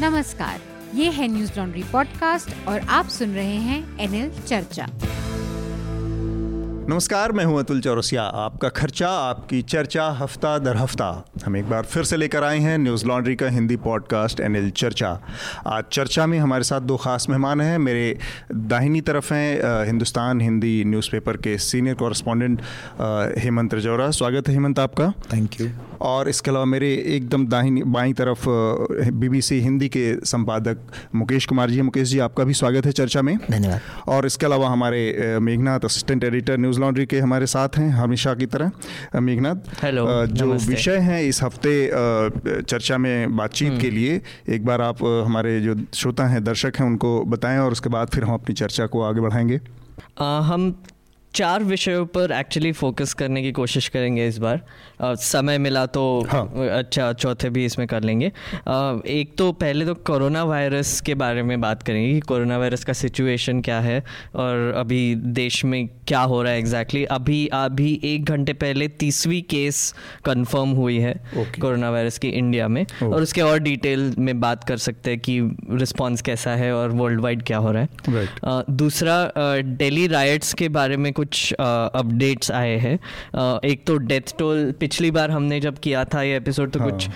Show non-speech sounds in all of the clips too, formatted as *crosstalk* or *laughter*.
नमस्कार ये है न्यूज़ लॉन्ड्री पॉडकास्ट और आप सुन रहे हैं एनएल चर्चा। नमस्कार मैं हूँ अतुल चौरसिया। आपका खर्चा आपकी चर्चा हफ़्ता दर हफ़्ता। हम एक बार फिर से लेकर आए हैं न्यूज़ लॉन्ड्री का हिंदी पॉडकास्ट एनएल चर्चा। आज चर्चा में हमारे साथ दो खास मेहमान हैं। मेरे दाहिनी तरफ़ हैं हिंदुस्तान हिंदी न्यूज़पेपर के सीनियर कॉरेस्पॉन्डेंट हेमंत रजौरा। स्वागत है हेमंत आपका। थैंक यू और इसके अलावा मेरे एकदम दाहिनी बाई तरफ़ बीबीसी हिंदी के संपादक मुकेश कुमार जी मुकेश जी आपका भी स्वागत है चर्चा में। धन्यवाद। और इसके अलावा हमारे Meghnath assistant editor Newslaundry के हमारे साथ हैं हमेशा की तरह। मेघनाथ हेलो जो विषय हैं इस हफ़्ते चर्चा में बातचीत के हम्म। लिए एक बार आप हमारे जो श्रोता हैं दर्शक हैं उनको बताएँ और उसके बाद फिर हम अपनी चर्चा को आगे बढ़ाएँगे। आ, हम चार विषयों पर एक्चुअली फोकस करने की कोशिश करेंगे इस बार आ, समय मिला तो हाँ. अच्छा चौथे भी इसमें कर लेंगे आ, एक तो पहले तो कोरोना वायरस के बारे में बात करेंगे कि कोरोना वायरस का सिचुएशन क्या है और अभी देश में क्या हो रहा है एग्जैक्टली exactly. अभी अभी एक घंटे पहले तीसवीं केस कंफर्म हुई है कोरोना वायरस की इंडिया में और उसके और डिटेल में बात कर सकते हैं कि रिस्पॉन्स कैसा है और वर्ल्ड वाइड क्या हो रहा है right. uh, दूसरा दिल्ली राइट्स के बारे में कुछ कुछ अपडेट्स आए हैं एक तो डेथ टोल पिछली बार हमने जब किया था ये एपिसोड तो हाँ, कुछ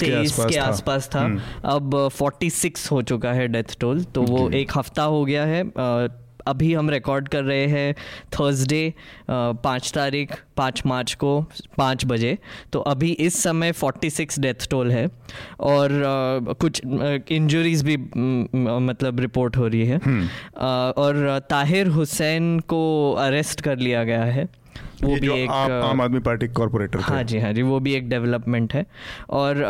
तेईस के आसपास था, था। हम्म। अब फोर्टी सिक्स हो चुका है डेथ टोल तो वो एक हफ़्ता हो गया है अभी हम रिकॉर्ड कर रहे हैं थर्सडे पाँच तारीख पाँच मार्च को पाँच बजे। तो अभी इस समय फोर्टी सिक्स डेथ टोल है और uh, कुछ इंजरीज भी मतलब रिपोर्ट हो रही है। uh, और ताहिर हुसैन को अरेस्ट कर लिया गया है। वो भी एक आ, आम आदमी पार्टी कॉरपोरेटर हाँ जी हाँ जी वो भी एक डेवलपमेंट है। और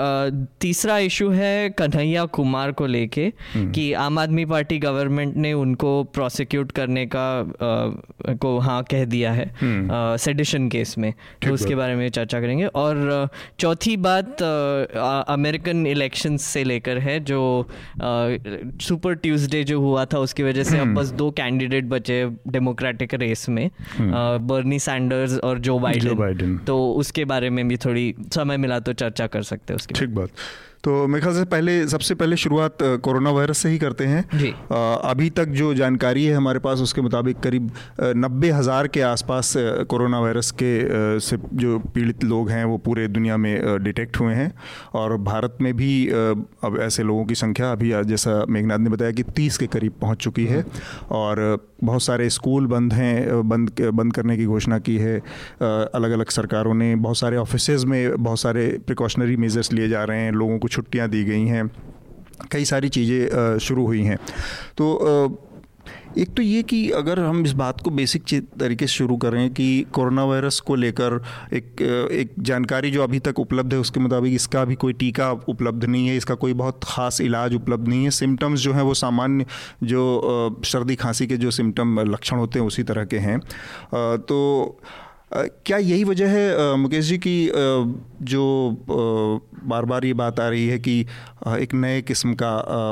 तीसरा इशू है कन्हैया कुमार को लेके हम्म। कि आम आदमी पार्टी गवर्नमेंट ने उनको प्रोसिक्यूट करने का आ, को हाँ कह दिया है सेडिशन हम्म। केस में। तो उसके बारे में चर्चा करेंगे। और चौथी बात अमेरिकन इलेक्शन से लेकर है जो सुपर ट्यूसडे जो हुआ था उसकी वजह से अब हम्म। बस दो कैंडिडेट बचे डेमोक्रेटिक रेस में। बर्नी सैंडर्स सैंडर्स और जो बाइडन जो बाइडन तो उसके बारे में भी थोड़ी समय मिला तो चर्चा कर सकते हैं उसके ठीक बात। तो मेरे ख्याल से पहले सबसे पहले शुरुआत कोरोना वायरस से ही करते हैं। जी। आ, अभी तक जो जानकारी है हमारे पास उसके मुताबिक करीब नब्बे हज़ार के आसपास कोरोना वायरस के से जो पीड़ित लोग हैं वो पूरे दुनिया में डिटेक्ट हुए हैं। और भारत में भी अब ऐसे लोगों की संख्या अभी जैसा मेघनाथ ने बताया कि तीस के करीब पहुँच चुकी है। और बहुत सारे स्कूल बंद हैं बंद बंद करने की घोषणा की है। अलग अलग सरकारों ने बहुत सारे ऑफ़िस में बहुत सारे प्रिकॉशनरी मेजर्स लिए जा रहे हैं लोगों को छुट्टियाँ दी गई हैं, कई सारी चीज़ें शुरू हुई हैं। तो एक तो ये कि अगर हम इस बात को बेसिक तरीके से शुरू करें कि कोरोना वायरस को लेकर एक एक जानकारी जो अभी तक उपलब्ध है, उसके मुताबिक इसका भी कोई टीका उपलब्ध नहीं है, इसका कोई बहुत ख़ास इलाज उपलब्ध नहीं है। सिम्टम्स जो हैं, वो सामान्य जो सर्दी खांसी के जो सिम्टम लक्षण होते हैं, उसी तरह के हैं। तो क्या यही वजह है मुकेश जी की जो बार बार ये बात आ रही है कि एक नए किस्म का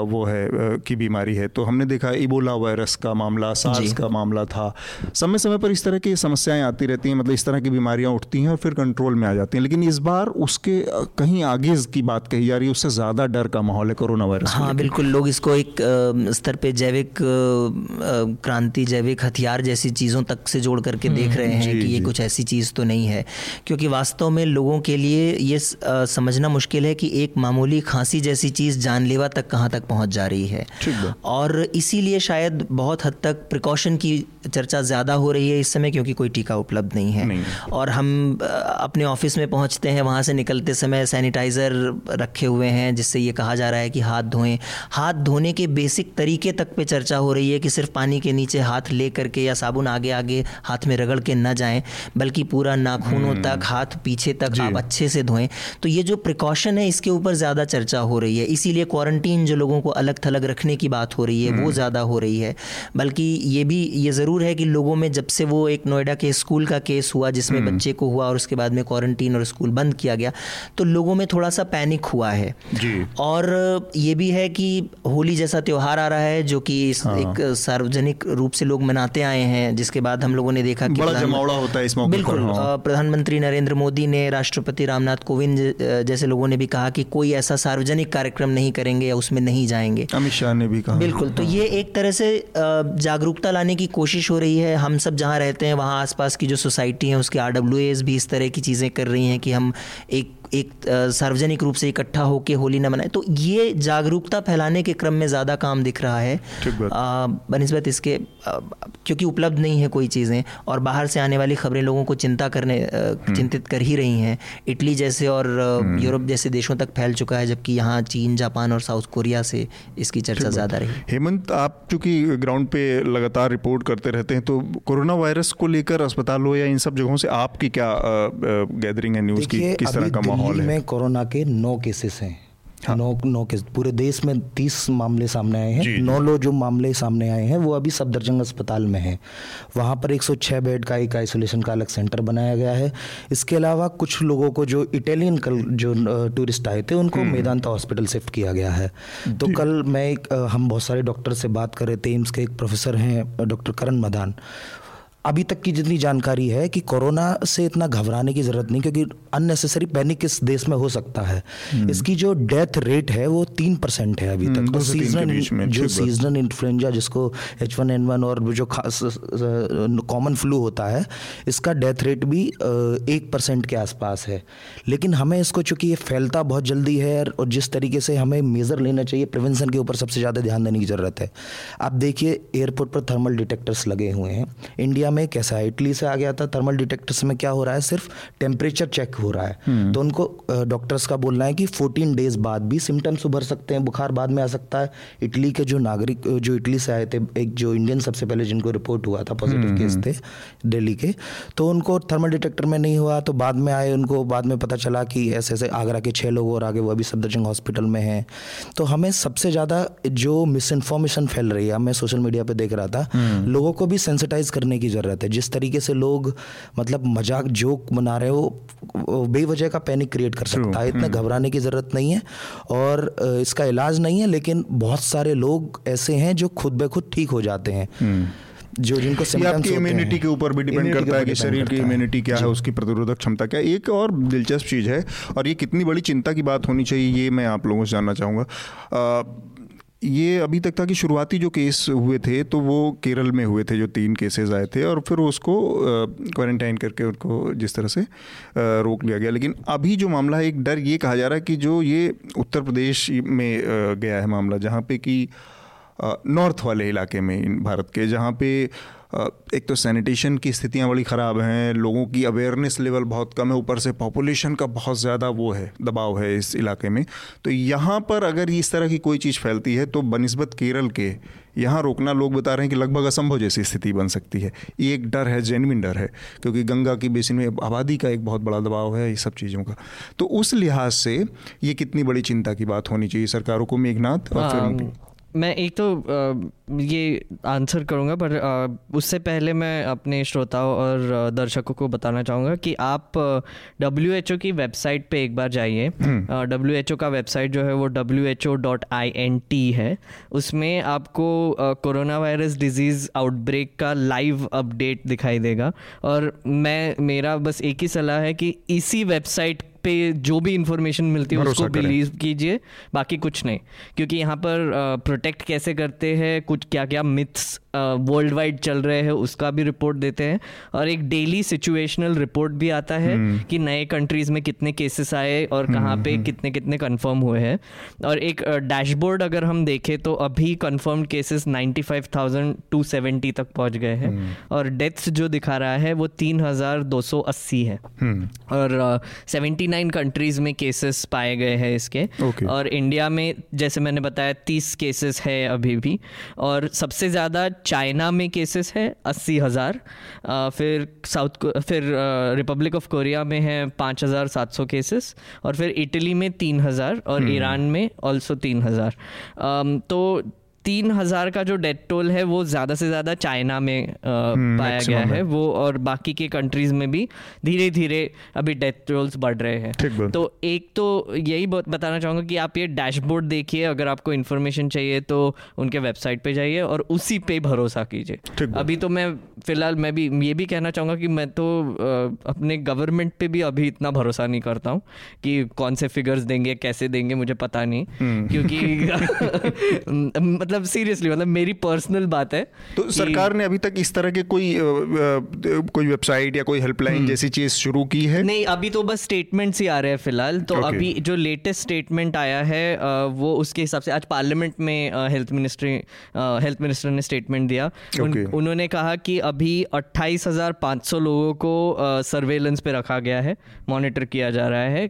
वो है की बीमारी है? तो हमने देखा इबोला वायरस का मामला सार्स का मामला था। समय समय पर इस तरह की समस्याएँ आती रहती हैं मतलब इस तरह की बीमारियाँ उठती हैं और फिर कंट्रोल में आ जाती हैं। लेकिन इस बार उसके कहीं आगे की बात कही जा रही है उससे ज़्यादा डर का माहौल है कोरोना वायरस हाँ बिल्कुल। लोग इसको एक स्तर पर जैविक क्रांति जैविक हथियार जैसी चीज़ों तक से जोड़ करके देख हम्म, रहे हैं कि ये कुछ ऐसी चीज़ तो नहीं है। क्योंकि वास्तव में लोगों के लिए ये समझना मुश्किल है कि एक मामूली खांसी जैसी चीज़ जानलेवा तक कहाँ तक पहुँच जा रही है। और इसीलिए शायद बहुत हद तक प्रिकॉशन की चर्चा ज़्यादा हो रही है इस समय क्योंकि कोई टीका उपलब्ध नहीं है। नहीं। और हम अपने ऑफ़िस में पहुँचते हैं वहाँ से निकलते समय सैनिटाइज़र रखे हुए हैं जिससे ये कहा जा रहा है कि हाथ धोएँ। हाथ धोने के बेसिक तरीके तक पे चर्चा हो रही है कि सिर्फ़ पानी के नीचे हाथ ले करके या साबुन आगे आगे हाथ में रगड़ के न जाएँ। बल्कि पूरा नाखूनों हम्म। तक हाथ पीछे तक आप अच्छे से धोएँ तो ये जो प्रिकॉशन है इसके ऊपर ज़्यादा चर्चा हो रही है इसीलिए क्वारंटीन जो लोगों को अलग थलग रखने की बात हो रही है वो हम्म। ज़्यादा हो रही है बल्कि ये भी ये ज़रूर है कि लोगों में जब से वो एक नोएडा के स्कूल का केस हुआ जिसमें हम्म। बच्चे को हुआ और उसके बाद में क्वारंटीन और स्कूल बंद किया गया तो लोगों में थोड़ा सा पैनिक हुआ है और ये भी है कि होली जैसा त्यौहार आ रहा है जो कि हाँ। एक सार्वजनिक रूप से लोग मनाते आए हैं जिसके बाद हम लोगों ने देखा कि बड़ा जमावड़ा होता है इस मौके बिल्कुल हाँ। प्रधानमंत्री नरेंद्र मोदी ने राष्ट्रपति रामनाथ कोविंद जैसे लोगों ने भी कहा कि कोई ऐसा सार्वजनिक कार्यक्रम नहीं करेंगे या उसमें नहीं जाएँगे। अमित शाह ने भी कहा। बिल्कुल तो ये एक तरह से जागरूकता लाने की कोशिश हो रही है। हम सब जहाँ रहते हैं वहाँ आसपास की जो सोसाइटी है उसके आर भी इस तरह की चीज़ें कर रही हैं कि हम एक एक सार्वजनिक रूप से इकट्ठा होकर होली न मनाए। तो ये जागरूकता फैलाने के क्रम में ज़्यादा काम दिख रहा है। बनस्बत इसके क्योंकि उपलब्ध नहीं है कोई चीज़ें और बाहर से आने वाली खबरें लोगों को चिंता करने हम्म। चिंतित कर ही रही हैं। इटली जैसे और हम्म। यूरोप जैसे देशों तक फैल चुका है जबकि यहाँ चीन जापान और साउथ कोरिया से इसकी चर्चा ज़्यादा रही। हेमंत आप चूँकि ग्राउंड पे लगातार रिपोर्ट करते रहते हैं तो कोरोना वायरस को लेकर अस्पतालों या इन सब जगहों से आपकी क्या गैदरिंग है न्यूज़ की किस तरह का माहौल? माहौल है में कोरोना के नौ केसेस हैं। हाँ। नौ नौ केस पूरे देश में तीस मामले सामने आए हैं। नौ लोग जो मामले सामने आए हैं वो अभी सफदरजंग अस्पताल में हैं। वहाँ पर 106 बेड का एक आइसोलेशन का अलग सेंटर बनाया गया है। इसके अलावा कुछ लोगों को जो इटालियन कल जो टूरिस्ट आए थे उनको हम्म। मेदांता हॉस्पिटल शिफ्ट किया गया है। तो कल मैं एक हम बहुत सारे डॉक्टर से बात कर रहे थे। एम्स के एक प्रोफेसर हैं डॉक्टर करण मदान। अभी तक की जितनी जानकारी है कि कोरोना से इतना घबराने की ज़रूरत नहीं क्योंकि अननेसेसरी पैनिक इस देश में हो सकता है। हम्म। इसकी जो डेथ रेट है वो तीन परसेंट है अभी तक। हम्म, तो सीजनल जो सीजनल इन्फ्लुएंजा जिसको एच वन एन वन और जो खास कॉमन फ्लू होता है इसका डेथ रेट भी एक परसेंट के आसपास है। लेकिन हमें इसको चूँकि ये फैलता बहुत जल्दी है और जिस तरीके से हमें मेज़र लेना चाहिए प्रिवेंशन के ऊपर सबसे ज़्यादा ध्यान देने की ज़रूरत है। आप देखिए एयरपोर्ट पर थर्मल डिटेक्टर्स लगे हुए हैं। इंडिया में कैसा है इटली से आ गया था थर्मल डिटेक्टर्स में क्या हो रहा है सिर्फ़ टेम्परेचर चेक हो रहा है हम्म। तो उनको डॉक्टर्स का बोलना है कि 14 डेज़ बाद भी सिम्टम्स उभर सकते हैं बुखार बाद में आ सकता है इटली के जो नागरिक जो इटली से आए थे एक जो इंडियन सबसे पहले जिनको रिपोर्ट हुआ था पॉजिटिव केस हम्म, हम्म। थे दिल्ली के तो उनको थर्मल डिटेक्टर में नहीं हुआ तो बाद में आए उनको बाद में पता चला कि ऐसे ऐसे आगरा के छः लोग और आगे वो अभी सफदरजंग हॉस्पिटल में हैं तो हमें सबसे ज़्यादा जो मिस इन्फॉर्मेशन फैल रही है मैं सोशल मीडिया पर देख रहा था लोगों को भी सेंसिटाइज करने की ज़रूरत है जिस तरीके से लोग मतलब मज़ाक जोक बना रहे हो बेवजह का पैनिक क्रिएट कर सकता है। इतना हम्म। घबराने की ज़रूरत नहीं है और इसका इलाज नहीं है लेकिन बहुत सारे लोग ऐसे हैं जो खुद ब खुद ठीक हो जाते हैं। हम्म। जो जिनको आपकी इम्यूनिटी के ऊपर भी डिपेंड करता है कि शरीर की इम्यूनिटी क्या है उसकी प्रतिरोधक क्षमता क्या है। एक और दिलचस्प चीज़ है और ये कितनी बड़ी चिंता की बात होनी चाहिए ये मैं आप लोगों से जानना चाहूँगा। ये अभी तक था कि शुरुआती जो केस हुए थे तो वो केरल में हुए थे, जो तीन केसेस आए थे, और फिर उसको क्वारंटाइन करके उनको जिस तरह से रोक लिया गया। लेकिन अभी जो मामला है, एक डर ये कहा जा रहा है कि जो ये उत्तर प्रदेश में गया है मामला, जहाँ पे कि नॉर्थ वाले इलाके में भारत के, जहाँ पे एक तो सैनिटेशन की स्थितियाँ बड़ी ख़राब हैं लोगों की अवेयरनेस लेवल बहुत कम है ऊपर से पॉपुलेशन का बहुत ज़्यादा वो है दबाव है इस इलाके में। तो यहाँ पर अगर इस तरह की कोई चीज़ फैलती है तो बनस्बत केरल के यहाँ रोकना लोग बता रहे हैं कि लगभग असंभव जैसी स्थिति बन सकती है। ये एक डर है जेनविन डर है क्योंकि गंगा की बेसिन में आबादी का एक बहुत बड़ा दबाव है ये सब चीज़ों का। तो उस लिहाज से ये कितनी बड़ी चिंता की बात होनी चाहिए सरकारों को मेघनाथ और फिर मैं एक तो ये आंसर करूँगा पर उससे पहले मैं अपने श्रोताओं और दर्शकों को बताना चाहूँगा कि आप डब्ल्यू एच ओ की वेबसाइट पे एक बार जाइए। डब्ल्यू एच ओ का वेबसाइट जो है वो W H O dot I N T है। उसमें आपको कोरोना वायरस डिज़ीज़ आउटब्रेक का लाइव अपडेट दिखाई देगा। और मैं मेरा बस एक ही सलाह है कि इसी वेबसाइट पे जो भी इंफॉर्मेशन मिलती है उसको बिलीव कीजिए बाकी कुछ नहीं। क्योंकि यहाँ पर प्रोटेक्ट कैसे करते हैं कुछ क्या क्या मिथ्स वर्ल्ड वाइड चल रहे हैं उसका भी रिपोर्ट देते हैं। और एक डेली सिचुएशनल रिपोर्ट भी आता है हम्म। कि नए कंट्रीज़ में कितने केसेस आए और हम्म, कहाँ पे हम्म। कितने कितने कंफर्म हुए हैं। और एक डैशबोर्ड अगर हम देखें तो अभी कंफर्म केसेस 95,270 तक पहुँच गए हैं। और डेथ्स जो दिखा रहा है वो 3,280 है। और सेवेंटी नाइन कंट्रीज़ में केसेस पाए गए हैं इसके। Okay. और इंडिया में जैसे मैंने बताया तीस केसेस है अभी भी। और सबसे ज़्यादा चाइना में केसेस है अस्सी हज़ार फिर साउथ फिर रिपब्लिक ऑफ़ कोरिया में है पाँच हज़ार सात सौ केसेस और फिर इटली में तीन हज़ार और ईरान हम्म। में ऑल्सो तीन हज़ार तो तीन हज़ार का जो डेथ टोल है वो ज़्यादा से ज़्यादा चाइना में आ, hmm, पाया गया है। वो और बाकी के कंट्रीज़ में भी धीरे धीरे अभी डेथ टोल्स बढ़ रहे हैं। तो एक तो यही बताना चाहूँगा कि आप ये डैशबोर्ड देखिए अगर आपको इन्फॉर्मेशन चाहिए तो उनके वेबसाइट पे जाइए और उसी पे भरोसा कीजिए। अभी तो मैं फ़िलहाल मैं भी ये भी कहना चाहूँगा कि मैं तो अपने गवर्नमेंट पे भी अभी इतना भरोसा नहीं करता हूँ कि कौन से फिगर्स देंगे कैसे देंगे मुझे पता नहीं। hmm. क्योंकि *laughs* *laughs* मतलब सीरियसली मतलब मेरी पर्सनल बात है तो सरकार ने अभी तक इस तरह के कोई कोई वेबसाइट या कोई हेल्पलाइन हम्म। जैसी चीज़ शुरू की है नहीं अभी तो बस स्टेटमेंट्स ही आ रहे हैं फ़िलहाल तो okay. अभी जो लेटेस्ट स्टेटमेंट आया है वो उसके हिसाब से आज पार्लियामेंट में हेल्थ मिनिस्ट्री हेल्थ मिनिस्टर ने स्टेटमेंट दिया okay. उन, उन्होंने कहा कि अभी अट्ठाईस लोगों को सर्वेलेंस पे रखा गया है मॉनिटर किया जा रहा है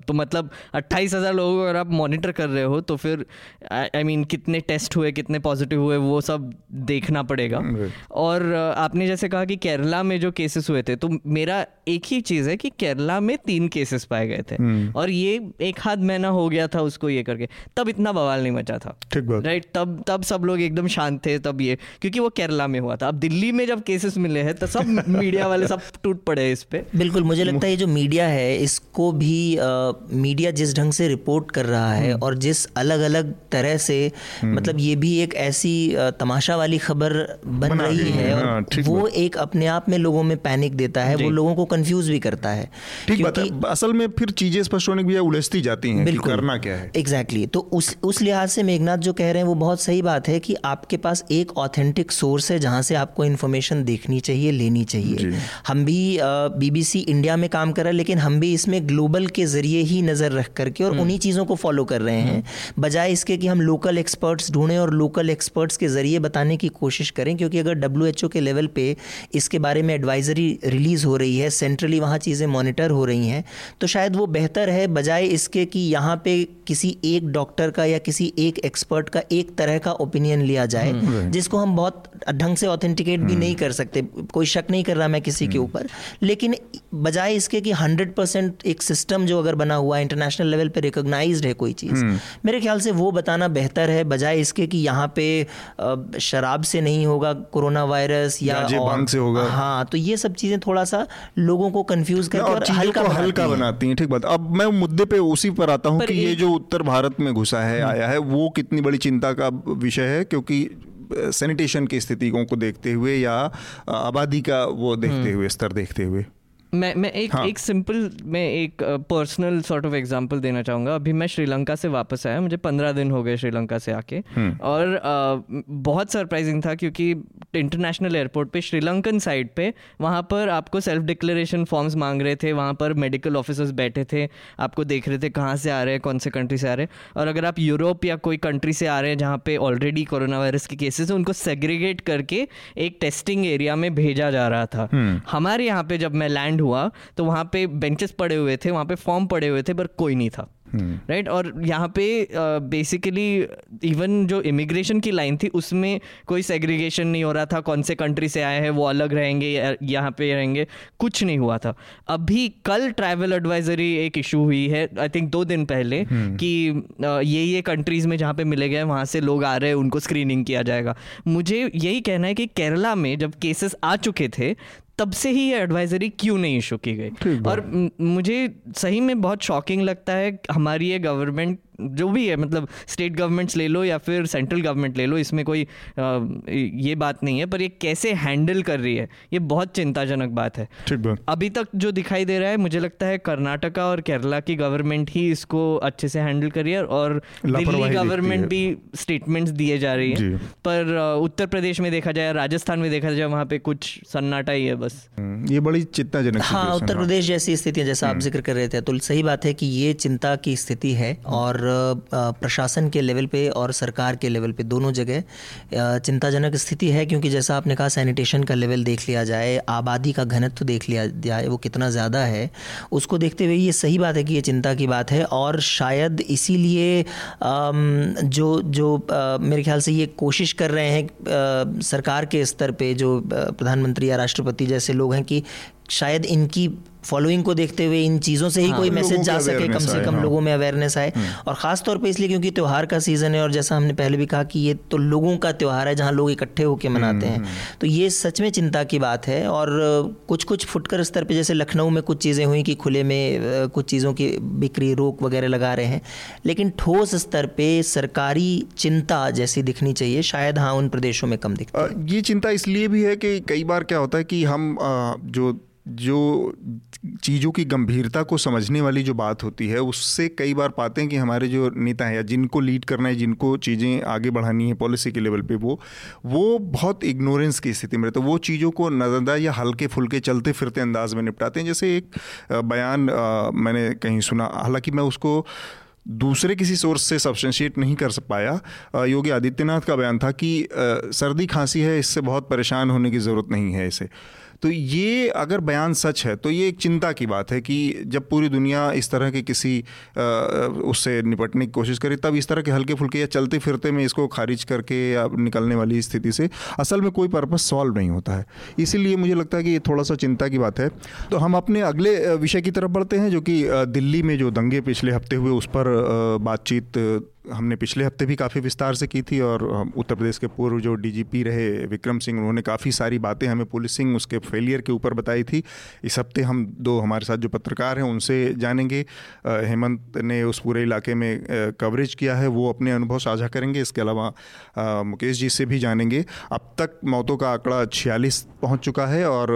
तो मतलब अट्ठाईस लोगों को अगर आप मॉनिटर कर रहे हो तो फिर आई I मीन mean, कितने टेस्ट हुए हुए कितने पॉजिटिव हुए वो सब देखना पड़ेगा। और आपने जैसे कहा कि केरला में जो केसेस हुए थे तो मेरा एक ही चीज़ है कि केरला में तीन केसेस पाए गए थे। हम्म। और ये एक हाथ महीना हो गया था उसको ये करके। तब इतना बवाल नहीं मचा था। राइट तब तब सब लोग एकदम शांत थे तब ये क्योंकि वो केरला में हुआ था। अब दिल्ली में जब केसेस मिले हैं तो सब *laughs* मीडिया वाले सब टूट पड़े इस पे। बिल्कुल मुझे लगता है ये जो मीडिया है इसको भी मीडिया जिस ढंग से रिपोर्ट कर रहा है हम्म। और जिस अलग अलग तरह से हम्म। मतलब ये भी एक ऐसी तमाशा वाली खबर बन रही है। और हाँ, वो एक अपने आप में लोगों में पैनिक देता है वो लोगों को कंफ्यूज भी करता है। ठीक बात है। असल में फिर चीज़ें स्पष्ट होने की उलझती जाती हैं बिल्कुल। करना क्या है। Exactly exactly. तो उस उस लिहाज से मेघनाथ जो कह रहे हैं वो बहुत सही बात है कि आपके पास एक ऑथेंटिक सोर्स है जहाँ से आपको इन्फॉर्मेशन देखनी चाहिए लेनी चाहिए। हम भी बीबीसी इंडिया में काम कर रहे हैं लेकिन हम भी इसमें ग्लोबल के ज़रिए ही नज़र रख करके और हम्म। उन्हीं चीज़ों को फॉलो कर रहे हैं। हम्म। बजाय इसके कि हम लोकल एक्सपर्ट्स ढूंढें और लोकल एक्सपर्ट्स के ज़रिए बताने की कोशिश करें क्योंकि अगर डब्ल्यू के लेवल पे इसके बारे में एडवाइजरी रिलीज़ हो रही है सेंट्रली वहाँ चीज़ें मॉनिटर हो रही हैं तो शायद वो बेहतर है बजाय इसके कि यहाँ पे किसी एक डॉक्टर का या किसी एक एक्सपर्ट का एक तरह का ओपिनियन लिया जाए हम्म, जिसको हम बहुत ढंग से ऑथेंटिकेट भी नहीं हम्म। कर सकते कोई शक नहीं कर रहा मैं किसी के हम्म। ऊपर लेकिन बजाय इसके कि हंड्रेड परसेंट एक सिस्टम जो अगर बना हुआ है इंटरनेशनल लेवल पे रिकोगनाइज है कोई चीज़ मेरे ख्याल से वो बताना बेहतर है बजाय इसके कि यहाँ पे शराब से नहीं होगा कोरोना वायरस या और, से होगा। हाँ तो ये सब चीज़ें थोड़ा सा लोगों को कंफ्यूज करके और, हल्का हल्का बनाती हैं ठीक बात। अब मैं मुद्दे पे उसी पर आता हूँ कि ये जो उत्तर भारत में घुसा है हम्म। आया है वो कितनी बड़ी चिंता का विषय है? क्योंकि सैनिटेशन की स्थितियों को देखते हुए या आबादी का वो देखते हम्म। हुए स्तर देखते हुए। मैं मैं एक हाँ. एक सिंपल मैं एक पर्सनल सॉर्ट ऑफ़ एग्जांपल देना चाहूँगा अभी मैं श्रीलंका से वापस आया मुझे पंद्रह दिन हो गए श्रीलंका से आके हम्म। और आ, बहुत सरप्राइजिंग था क्योंकि इंटरनेशनल एयरपोर्ट पे श्रीलंकन साइड पे वहाँ पर आपको सेल्फ डिक्लेरेशन फॉर्म्स मांग रहे थे वहाँ पर मेडिकल ऑफिसर्स बैठे थे आपको देख रहे थे कहाँ से आ रहे हैं कौन से कंट्री से आ रहे हैं और अगर आप यूरोप या कोई कंट्री से आ रहे हैं जहाँ पे ऑलरेडी कोरोना वायरस के केसेस हैं उनको सेग्रीगेट करके एक टेस्टिंग एरिया में भेजा जा रहा था हम्म। हमारे यहाँ पे जब मैं लैंड हुआ तो वहाँ पे बेंचेस पड़े हुए थे वहाँ पे फॉर्म पड़े हुए थे पर कोई नहीं था। राइट और यहाँ पे बेसिकली इवन जो इमिग्रेशन की लाइन थी उसमें कोई सेग्रीगेशन नहीं हो रहा था कौन से कंट्री से आए हैं वो अलग रहेंगे यहाँ पे रहेंगे कुछ नहीं हुआ था। अभी कल ट्रैवल एडवाइजरी एक इशू हुई है आई थिंक दो दिन पहले हम्म। कि ये ये कंट्रीज़ में जहाँ पे मिले गए वहाँ से लोग आ रहे हैं उनको स्क्रीनिंग किया जाएगा। मुझे यही कहना है कि केरला में जब केसेस आ चुके थे तब से ही ये एडवाइजरी क्यों नहीं इशू की गई? और मुझे सही में बहुत शॉकिंग लगता है हमारी ये गवर्नमेंट जो भी है मतलब स्टेट गवर्नमेंट्स ले लो या फिर सेंट्रल गवर्नमेंट ले लो इसमें कोई आ, ये बात नहीं है पर ये कैसे हैंडल कर रही है ये बहुत चिंताजनक बात है। अभी तक जो दिखाई दे रहा है मुझे लगता है कर्नाटका और केरला की गवर्नमेंट ही इसको अच्छे से हैंडल कर रही है और दिल्ली गवर्नमेंट भी स्टेटमेंट्स दिए जा रही है। पर उत्तर प्रदेश में देखा जाए राजस्थान में देखा जाए वहाँ पे कुछ सन्नाटा ही है बस। हम्म, ये बड़ी चिंताजनक हाँ उत्तर प्रदेश जैसी स्थिति जैसा आप हम्म। ज़िक्र कर रहे थे तो सही बात है कि ये चिंता की स्थिति है और प्रशासन के लेवल पे और सरकार के लेवल पे दोनों जगह चिंताजनक स्थिति है क्योंकि जैसा आपने कहा सैनिटेशन का लेवल देख लिया जाए, आबादी का घनत्व देख लिया जाए, वो कितना ज़्यादा है, उसको देखते हुए ये सही बात है कि ये चिंता की बात है और शायद इसीलिए जो जो मेरे ख्याल से ये कोशिश कर रहे हैं सरकार के स्तर पे जो प्रधानमंत्री या राष्ट्रपति जैसे लोग हैं कि शायद इनकी फॉलोइंग को देखते हुए इन चीज़ों से ही हाँ, कोई मैसेज जा सके कम से कम हाँ। लोगों में अवेयरनेस आए। हम्म। और ख़ास तौर पे इसलिए क्योंकि त्यौहार का सीज़न है और जैसा हमने पहले भी कहा कि ये तो लोगों का त्यौहार है जहाँ लोग इकट्ठे होकर मनाते हैं। हम्म, तो ये सच में चिंता की बात है और कुछ कुछ फुटकर स्तर पर जैसे लखनऊ में कुछ चीज़ें हुई कि खुले में कुछ चीज़ों की बिक्री रोक वगैरह लगा रहे हैं। लेकिन ठोस स्तर पर सरकारी चिंता जैसी दिखनी चाहिए शायद हाँ उन प्रदेशों में कम दिखती है। ये चिंता इसलिए भी है कि कई बार क्या होता है कि हम जो जो चीज़ों की गंभीरता को समझने वाली जो बात होती है, उससे कई बार पाते हैं कि हमारे जो नेता हैं या जिनको लीड करना है, जिनको चीज़ें आगे बढ़ानी है पॉलिसी के लेवल पे, वो वो बहुत इग्नोरेंस की स्थिति में रहते वो चीज़ों को नजरदा या हल्के फुल्के चलते फिरते अंदाज में निपटाते हैं। जैसे एक बयान मैंने कहीं सुना, हालाँकि मैं उसको दूसरे किसी सोर्स से सब्सटेंशिएट नहीं कर पाया। योगी आदित्यनाथ का बयान था कि सर्दी खांसी है, इससे बहुत परेशान होने की ज़रूरत नहीं है इसे। तो ये अगर बयान सच है तो ये एक चिंता की बात है कि जब पूरी दुनिया इस तरह के किसी उससे निपटने की कोशिश करे, तब इस तरह के हल्के फुल्के या चलते फिरते में इसको खारिज करके या निकलने वाली स्थिति से असल में कोई पर्पज सॉल्व नहीं होता है। इसीलिए मुझे लगता है कि ये थोड़ा सा चिंता की बात है। तो हम अपने अगले विषय की तरफ़ बढ़ते हैं, जो कि दिल्ली में जो दंगे पिछले हफ़्ते हुए, उस पर बातचीत हमने पिछले हफ़्ते भी काफ़ी विस्तार से की थी और उत्तर प्रदेश के पूर्व जो डीजीपी रहे विक्रम सिंह, उन्होंने काफ़ी सारी बातें हमें पुलिसिंग, उसके फेलियर के ऊपर बताई थी। इस हफ़्ते हम दो हमारे साथ जो पत्रकार हैं, उनसे जानेंगे। हेमंत ने उस पूरे इलाके में कवरेज किया है, वो अपने अनुभव साझा करेंगे। इसके अलावा मुकेश जी से भी जानेंगे। अब तक मौतों का आंकड़ा छियालीस पहुँच चुका है और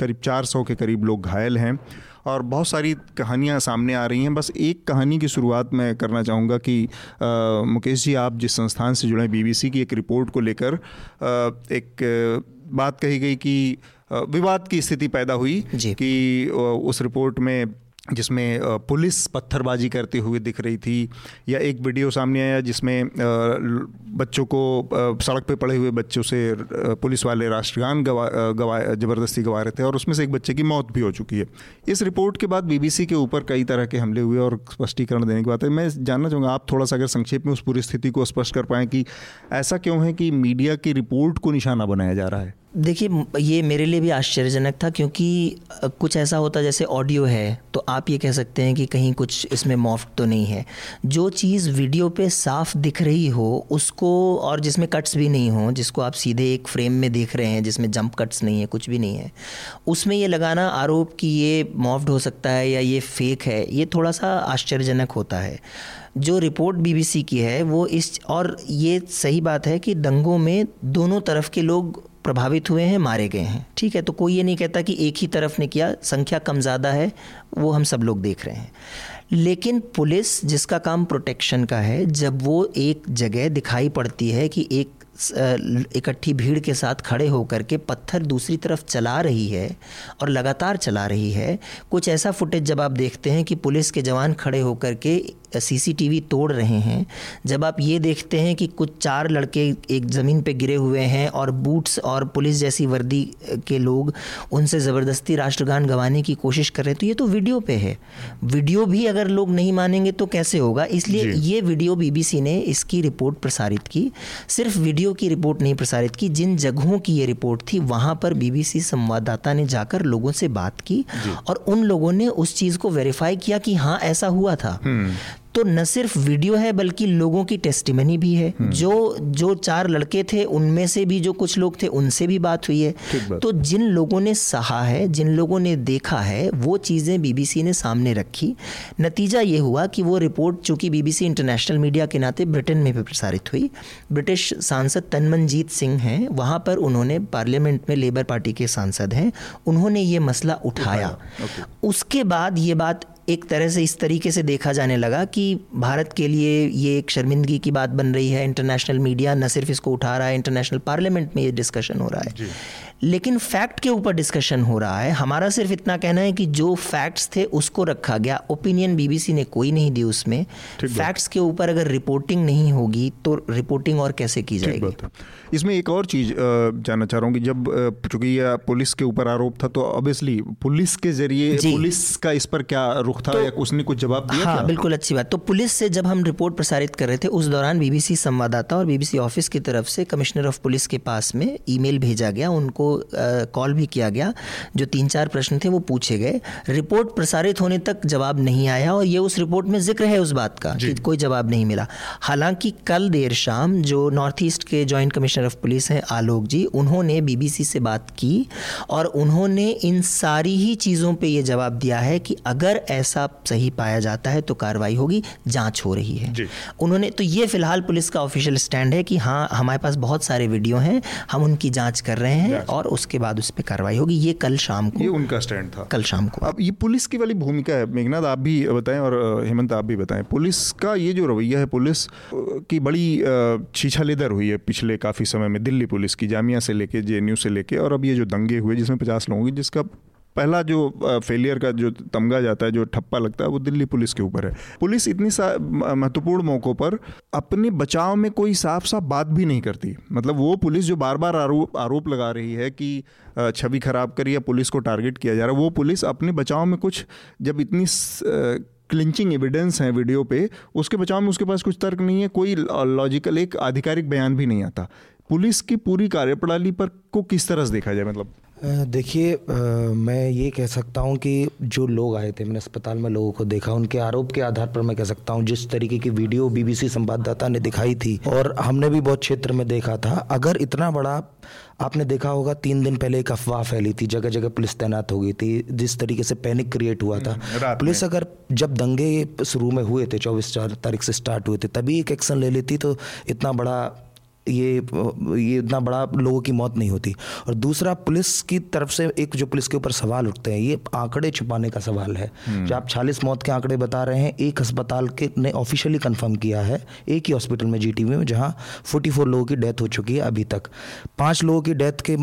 करीब चार सौ के करीब लोग घायल हैं। और बहुत सारी कहानियाँ सामने आ रही हैं। बस एक कहानी की शुरुआत मैं करना चाहूँगा कि आ, मुकेश जी आप जिस संस्थान से जुड़े हैं बीबीसी की एक रिपोर्ट को लेकर एक बात कही गई कि विवाद की स्थिति पैदा हुई कि उस रिपोर्ट में जिसमें पुलिस पत्थरबाजी करते हुए दिख रही थी, या एक वीडियो सामने आया जिसमें बच्चों को सड़क पे पड़े हुए बच्चों से पुलिस वाले राष्ट्रगान गवा गवा, ज़बरदस्ती गवा रहे थे और उसमें से एक बच्चे की मौत भी हो चुकी है। इस रिपोर्ट के बाद बीबीसी के ऊपर कई तरह के हमले हुए और स्पष्टीकरण देने की बात है। मैं जानना चाहूँगा, आप थोड़ा सा अगर संक्षेप में उस पूरी स्थिति को स्पष्ट कर पाएँ कि ऐसा क्यों है कि मीडिया की रिपोर्ट को निशाना बनाया जा रहा है? देखिए ये मेरे लिए भी आश्चर्यजनक था क्योंकि कुछ ऐसा होता जैसे ऑडियो है तो आप ये कह सकते हैं कि कहीं कुछ इसमें मॉफ्ट तो नहीं है। जो चीज़ वीडियो पे साफ़ दिख रही हो, उसको और जिसमें कट्स भी नहीं हो, जिसको आप सीधे एक फ्रेम में देख रहे हैं, जिसमें जंप कट्स नहीं है, कुछ भी नहीं है, उसमें ये लगाना आरोप कि ये मॉफ्ट हो सकता है या ये फेक है, ये थोड़ा सा आश्चर्यजनक होता है। जो रिपोर्ट बीबीसी की है, वो इस, और ये सही बात है कि दंगों में दोनों तरफ़ के लोग प्रभावित हुए हैं, मारे गए हैं। ठीक है तो कोई ये नहीं कहता कि एक ही तरफ़ ने किया, संख्या कम ज़्यादा है, वो हम सब लोग देख रहे हैं। लेकिन पुलिस जिसका काम प्रोटेक्शन का है, जब वो एक जगह दिखाई पड़ती है कि एक इकट्ठी भीड़ के साथ खड़े होकर के पत्थर दूसरी तरफ़ चला रही है और लगातार चला रही है, कुछ ऐसा फुटेज जब आप देखते हैं कि पुलिस के जवान खड़े होकर के सीसीटीवी तोड़ रहे हैं। जब आप ये देखते हैं कि कुछ चार लड़के एक ज़मीन पे गिरे हुए हैं और बूट्स और पुलिस जैसी वर्दी के लोग उनसे ज़बरदस्ती राष्ट्रगान गवाने की कोशिश कर रहे हैं तो ये तो वीडियो पे है। वीडियो भी अगर लोग नहीं मानेंगे तो कैसे होगा? इसलिए ये वीडियो बीबीसी ने इसकी रिपोर्ट प्रसारित की। सिर्फ़ वीडियो की रिपोर्ट नहीं प्रसारित की जिन जगहों की ये रिपोर्ट थी वहाँ पर बीबीसी संवाददाता ने जाकर लोगों से बात की और उन लोगों ने उस चीज़ को वेरीफाई किया कि हाँ ऐसा हुआ था। हम्म। तो न सिर्फ़ वीडियो है बल्कि लोगों की टेस्टिमनी भी है। हम्म। जो जो चार लड़के थे उनमें से भी जो कुछ लोग थे उनसे भी बात हुई है। तो जिन लोगों ने सहा है जिन लोगों ने देखा है वो चीज़ें बीबीसी ने सामने रखी। नतीजा ये हुआ कि वो रिपोर्ट चूँकि बीबीसी इंटरनेशनल मीडिया के नाते ब्रिटेन में भी प्रसारित हुई। ब्रिटिश सांसद तनमनजीत सिंह हैं। वहाँ पर उन्होंने पार्लियामेंट में लेबर पार्टी के सांसद हैं। उन्होंने ये मसला उठाया। उसके बाद ये बात एक तरह से इस तरीके से देखा जाने लगा कि भारत के लिए ये एक शर्मिंदगी की बात बन रही है। इंटरनेशनल मीडिया न सिर्फ़ इसको उठा रहा है इंटरनेशनल पार्लियामेंट में ये डिस्कशन हो रहा है। लेकिन फैक्ट के ऊपर डिस्कशन हो रहा है। हमारा सिर्फ़ इतना कहना है कि जो फैक्ट्स थे उसको रखा गया। ओपिनियन बीबीसी ने कोई नहीं दी उसमें। फैक्ट्स के ऊपर अगर रिपोर्टिंग नहीं होगी तो रिपोर्टिंग और कैसे की जाएगी? इसमें एक और चीज़ जानना चाह रहा हूँ कि जब चूँकि पुलिस के ऊपर आरोप था तो ऑब्वियसली पुलिस के ज़रिए पुलिस का इस पर क्या रुख था तो, या उसने कुछ जवाब दिया हाँ बिल्कुल अच्छी बात। तो पुलिस से जब हम रिपोर्ट प्रसारित कर रहे थे उस दौरान बीबीसी संवाददाता और बीबीसी ऑफ़िस की तरफ़ से कमिश्नर ऑफ़ पुलिस के पास में ईमेल भेजा गया। उनको कॉल भी किया गया। जो तीन चार प्रश्न थे वो पूछे गए। रिपोर्ट प्रसारित होने तक जवाब नहीं आया और ये उस रिपोर्ट में ज़िक्र है उस बात का कि कोई जवाब नहीं मिला। हालाँकि कल देर शाम जो नॉर्थ ईस्ट के joint joint commissioner of police हैं आलोक जी उन्होंने बीबीसी से बात की और उन्होंने इन सारी ही चीज़ों पे ये जवाब दिया है कि अगर ऐसा सही पाया जाता है तो कार्रवाई होगी जाँच हो रही है। उन्होंने तो ये फ़िलहाल पुलिस का ऑफिशियल स्टैंड है कि हाँ हमारे पास बहुत सारे वीडियो हैं हम उनकी जाँच कर रहे हैं और उसके बाद उस पर कार्रवाई होगी। ये कल शाम को ये उनका स्टैंड था। कल शाम को। अब ये पुलिस की वाली भूमिका है। मेघनाथ आप भी बताएँ और हेमंत आप भी बताएँ। पुलिस का ये जो रवैया है पुलिस की बड़ी छीछा लेदर हुई है पिछले काफ़ी समय में दिल्ली पुलिस की जामिया से लेके जेएनयू से लेके और अब ये जो दंगे हुए जिसमें पचास लोगों की, जिसका पहला जो फेलियर का जो तमगा जाता है, जो ठप्पा लगता है, वो दिल्ली पुलिस के ऊपर है। पुलिस इतनी सा महत्वपूर्ण मौक़ों पर अपने बचाव में कोई साफ़ साफ़ बात भी नहीं करती। मतलब वो पुलिस जो बार बार आरोप आरोप लगा रही है कि छवि खराब करी या पुलिस को टारगेट किया जा रहा है, वो पुलिस अपने बचाव में कुछ, जब इतनी क्लिंचिंग एविडेंस है वीडियो पे, उसके बचाव में उसके पास कुछ तर्क नहीं है, कोई लॉजिकल एक आधिकारिक बयान भी नहीं आता। पुलिस की पूरी कार्यप्रणाली पर को किस तरह से देखा जाए मतलब? देखिए मैं ये कह सकता हूँ कि जो लोग आए थे मैंने अस्पताल में लोगों को देखा उनके आरोप के आधार पर मैं कह सकता हूँ जिस तरीके की वीडियो बीबीसी संवाददाता ने दिखाई थी और हमने भी बहुत क्षेत्र में देखा था अगर इतना बड़ा आपने देखा होगा तीन दिन पहले एक अफवाह फैली थी जगह जगह पुलिस तैनात हो गई थी जिस तरीके से पैनिक क्रिएट हुआ था। हम्म, पुलिस अगर जब दंगे शुरू में हुए थे चौबीस तारीख से स्टार्ट हुए थे तभी एक एक्शन ले लेती तो इतना बड़ा ये ये इतना बड़ा लोगों की मौत नहीं होती। और दूसरा पुलिस की तरफ़ से एक जो पुलिस के ऊपर सवाल उठते हैं ये आंकड़े छुपाने का सवाल है। हम्म। जो आप छियालीस मौत के आंकड़े बता रहे हैं एक अस्पताल के ने ऑफिशियली कंफर्म किया है एक ही हॉस्पिटल में जी में जहाँ फोर्टी फोर लोगों की डेथ हो चुकी है अभी तक। पाँच लोगों की डेथ के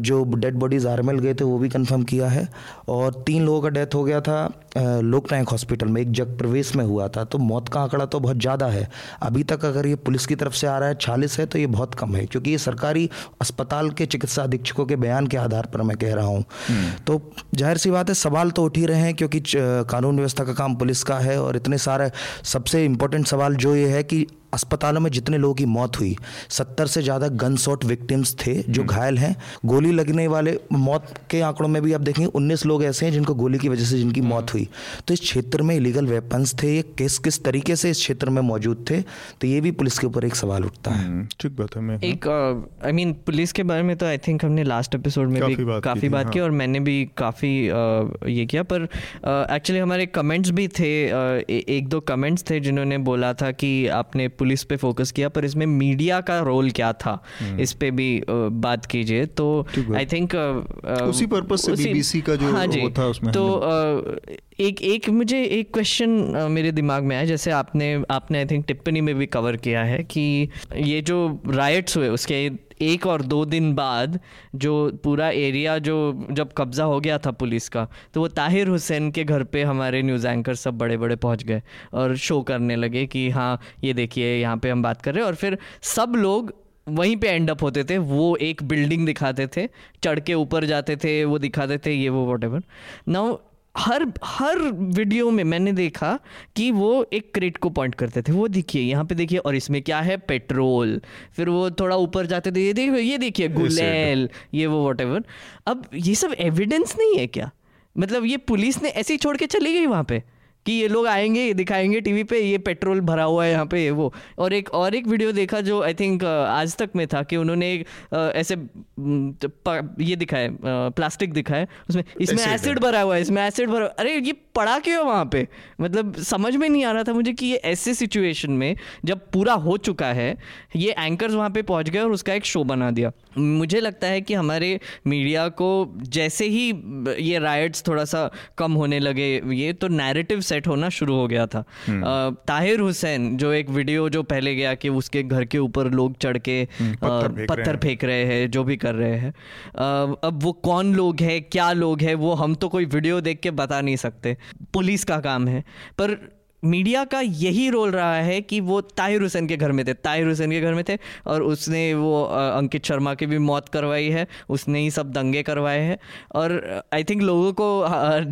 जो डेड बॉडीज आरएमएल गए थे वो भी कन्फर्म किया है। और तीन लोगों का डेथ हो गया था लोकनायक हॉस्पिटल में एक जग प्रवेश में हुआ था। तो मौत का आंकड़ा तो बहुत ज़्यादा है। अभी तक अगर ये पुलिस की तरफ़ से आ रहा है छियालीस है तो ये बहुत कम है क्योंकि ये सरकारी अस्पताल के चिकित्सा अधीक्षकों के बयान के आधार पर मैं कह रहा हूँ हम्म। तो ज़ाहिर सी बात है सवाल तो उठ ही रहे हैं क्योंकि कानून व्यवस्था का काम पुलिस का है और इतने सारे सबसे इम्पोर्टेंट सवाल जो ये है कि अस्पतालों में जितने लोगों की मौत हुई सत्तर से ज़्यादा गन शॉट विक्टिम्स थे जो हम्म। घायल हैं गोली लगने वाले मौत के आंकड़ों में भी आप देखेंगे उन्नीस लोग ऐसे हैं जिनको गोली की वजह से जिनकी हम्म। मौत हुई तो इस क्षेत्र में इलीगल वेपन्स थे ये किस किस तरीके से इस क्षेत्र में मौजूद थे तो ये भी पुलिस के ऊपर एक सवाल उठता है हम्म, ठीक बात है एक आई मीन पुलिस के बारे में तो आई थिंक हमने लास्ट एपिसोड में भी काफ़ी बात की हाँ। और मैंने भी काफ़ी ये किया पर एक्चुअली हमारे कमेंट्स भी थे एक दो कमेंट्स थे जिन्होंने बोला था कि आपने पुलिस पे फोकस किया पर इसमें मीडिया का रोल क्या था? हम्म। इस पे भी बात कीजिए। तो आई थिंक उसी पर्पज से बीबीसी का जो हाँ जी। था उसमें तो एक एक मुझे एक क्वेश्चन मेरे दिमाग में आया जैसे आपने आपने आई थिंक टिप्पणी में भी कवर किया है कि ये जो राइट्स हुए उसके एक और दो दिन बाद जो पूरा एरिया जो, जब कब्ज़ा हो गया था पुलिस का तो वो ताहिर हुसैन के घर पे हमारे न्यूज़ एंकर सब बड़े बड़े पहुँच गए और शो करने लगे कि हाँ ये देखिए, यहाँ पे हम बात कर रहे हैं। और फिर सब लोग वहीं पे एंड अप होते थे, वो एक बिल्डिंग दिखाते थे, चढ़ के ऊपर जाते थे, वो दिखाते थे, ये वो वॉट एवर नाउ हर हर वीडियो में मैंने देखा कि वो एक क्रेट को पॉइंट करते थे। वो देखिए यहाँ पे देखिए और इसमें क्या है? पेट्रोल फिर वो थोड़ा ऊपर जाते थे ये देखिए ये देखिए गुलेल ये वो वॉट अब ये सब एविडेंस नहीं है क्या? मतलब ये पुलिस ने ऐसे ही छोड़ के चली गई वहाँ पे? कि ये लोग आएँगे दिखाएँगे टीवी पे ये पेट्रोल भरा हुआ है यहाँ पे वो। और एक और एक वीडियो देखा जो आई थिंक आज तक में था कि उन्होंने ऐसे ये दिखाए प्लास्टिक दिखाए उसमें इसमें एसिड भरा हुआ है इसमें एसिड भरा अरे ये पड़ा क्यों वहाँ पे? मतलब समझ में नहीं आ रहा था मुझे कि ये ऐसे सिचुएशन में जब पूरा हो चुका है ये एंकर्स वहाँ पे पहुँच गए और उसका एक शो बना दिया। मुझे लगता है कि हमारे मीडिया को जैसे ही ये राइट्स थोड़ा सा कम होने लगे ये तो नैरेटिव सेट होना शुरू हो गया था। हम्म। ताहिर हुसैन जो एक वीडियो जो पहले गया कि उसके घर के ऊपर लोग चढ़ के हम्म, पत्थर फेंक रहे हैं। जो भी कर रहे हैं। अब वो कौन लोग हैं क्या लोग हैं वो हम तो कोई वीडियो देख के बता नहीं सकते। पुलिस का काम है। पर मीडिया का यही रोल रहा है कि वो ताहिर हुसैन के घर में थे। ताहिर हुसैन के घर में थे और उसने वो अंकित शर्मा की भी मौत करवाई है। उसने ही सब दंगे करवाए हैं। और आई थिंक लोगों को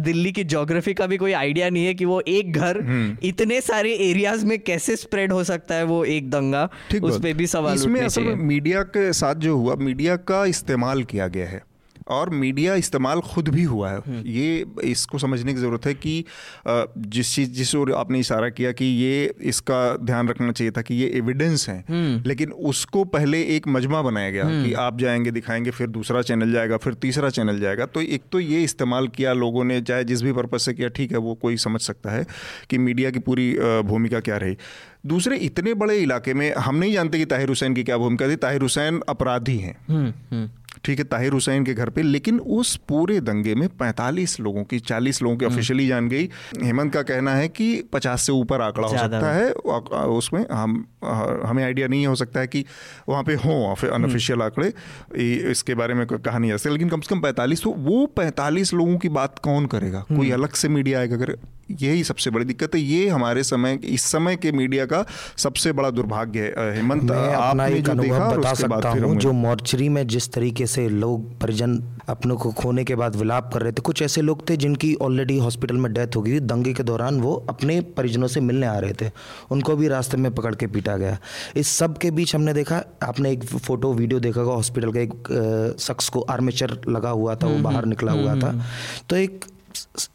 दिल्ली की जोग्राफी का भी कोई आइडिया नहीं है कि वो एक घर हम्म। इतने सारे एरियाज़ में कैसे स्प्रेड हो सकता है वो एक दंगा। उस पर भी सवाल इसमें असल मीडिया के साथ जो हुआ मीडिया का इस्तेमाल किया गया है। और मीडिया इस्तेमाल खुद भी हुआ है। हम्म। ये इसको समझने की ज़रूरत है कि जिस चीज़ जिस ओर आपने इशारा किया कि ये इसका ध्यान रखना चाहिए था कि ये एविडेंस है। हम्म। लेकिन उसको पहले एक मजमा बनाया गया कि हम्म। आप जाएँगे दिखाएँगे फिर दूसरा चैनल जाएगा फिर तीसरा चैनल जाएगा। तो एक तो ये इस्तेमाल किया लोगों ने चाहे जिस भी पर्पज़ से किया ठीक है वो कोई समझ सकता है कि मीडिया की पूरी भूमिका क्या रही। दूसरे इतने बड़े इलाके में हम नहीं जानते कि ताहिर हुसैन की क्या भूमिका थी। ताहिर हुसैन अपराधी हैं। ठीक है ताहिर हुसैन के घर पे लेकिन उस पूरे दंगे में 45 लोगों की 40 लोगों की ऑफिशियली जान गई। हेमंत का कहना है कि 50 से ऊपर आंकड़ा हो सकता है। उसमें हम हमें आइडिया नहीं हो सकता है कि वहाँ पे हों अनऑफिशियल आंकड़े। इसके बारे में कहा नहीं जा सकता लेकिन कम से कम पैंतालीस तो वो पैंतालीस लोगों की बात कौन करेगा? कोई अलग से मीडिया आएगा अगर यही सबसे बड़ी दिक्कत है ये हमारे समय इस समय के मीडिया का सबसे बड़ा दुर्भाग्य है। हेमंत आपने जो देखा बता सकता हूँ जो मॉर्चरी में जिस तरीके से लोग परिजन अपनों को खोने के बाद विलाप कर रहे थे। कुछ ऐसे लोग थे जिनकी ऑलरेडी हॉस्पिटल में डेथ हो गई थी दंगे के दौरान वो अपने परिजनों से मिलने आ रहे थे। उनको भी रास्ते में पकड़ के पीटा गया। इस सब के बीच हमने देखा आपने एक फ़ोटो वीडियो देखा होगा हॉस्पिटल का एक शख्स को आर्मेचर लगा हुआ था वो हम्म, बाहर निकला हुआ हम्म, था। हम्म, तो एक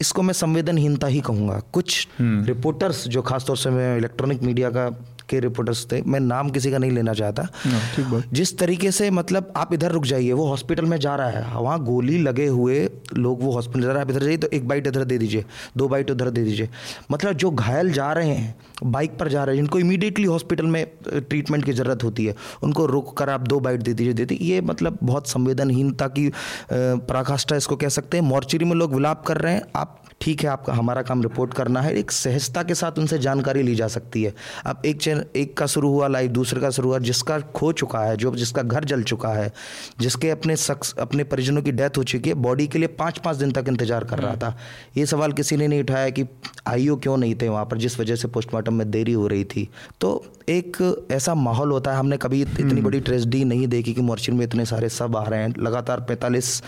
इसको मैं संवेदनहीनता ही कहूँगा। कुछ रिपोर्टर्स जो खासतौर से मैं इलेक्ट्रॉनिक मीडिया का के रिपोर्टर्स थे। मैं नाम किसी का नहीं लेना चाहता। हाँ, जिस तरीके से मतलब आप इधर रुक जाइए वो हॉस्पिटल में जा रहा है। वहाँ गोली लगे हुए लोग वो हॉस्पिटल जा रहा है। आप इधर जाइए तो एक बाइट इधर दे दीजिए दो बाइट उधर दे दीजिए। मतलब जो घायल जा रहे हैं बाइक पर जा रहे हैं जिनको इमीडिएटली हॉस्पिटल में ट्रीटमेंट की ज़रूरत होती है उनको रुक कर आप दो बाइट दे दीजिए। देती ये मतलब बहुत संवेदनहीनता की पराकाष्ठा इसको कह सकते हैं। मॉर्चरी में लोग विलाप कर रहे हैं। आप ठीक है आपका हमारा काम रिपोर्ट करना है। एक सहजता के साथ उनसे जानकारी ली जा सकती है। अब एक चैनल एक का शुरू हुआ लाइव दूसरे का शुरू हुआ जिसका खो चुका है जो जिसका घर जल चुका है जिसके अपने शख्स अपने परिजनों की डेथ हो चुकी है बॉडी के लिए पाँच पाँच दिन तक इंतज़ार कर रहा था। ये सवाल किसी ने नहीं उठाया कि आईओ क्यों नहीं थे वहाँ पर जिस वजह से पोस्टमार्टम में देरी हो रही थी। तो एक ऐसा माहौल होता है हमने कभी इतनी हम्म। बड़ी ट्रेजडी नहीं देखी कि मोर्चिन में इतने सारे सब आ रहे हैं। लगातार पैंतालीस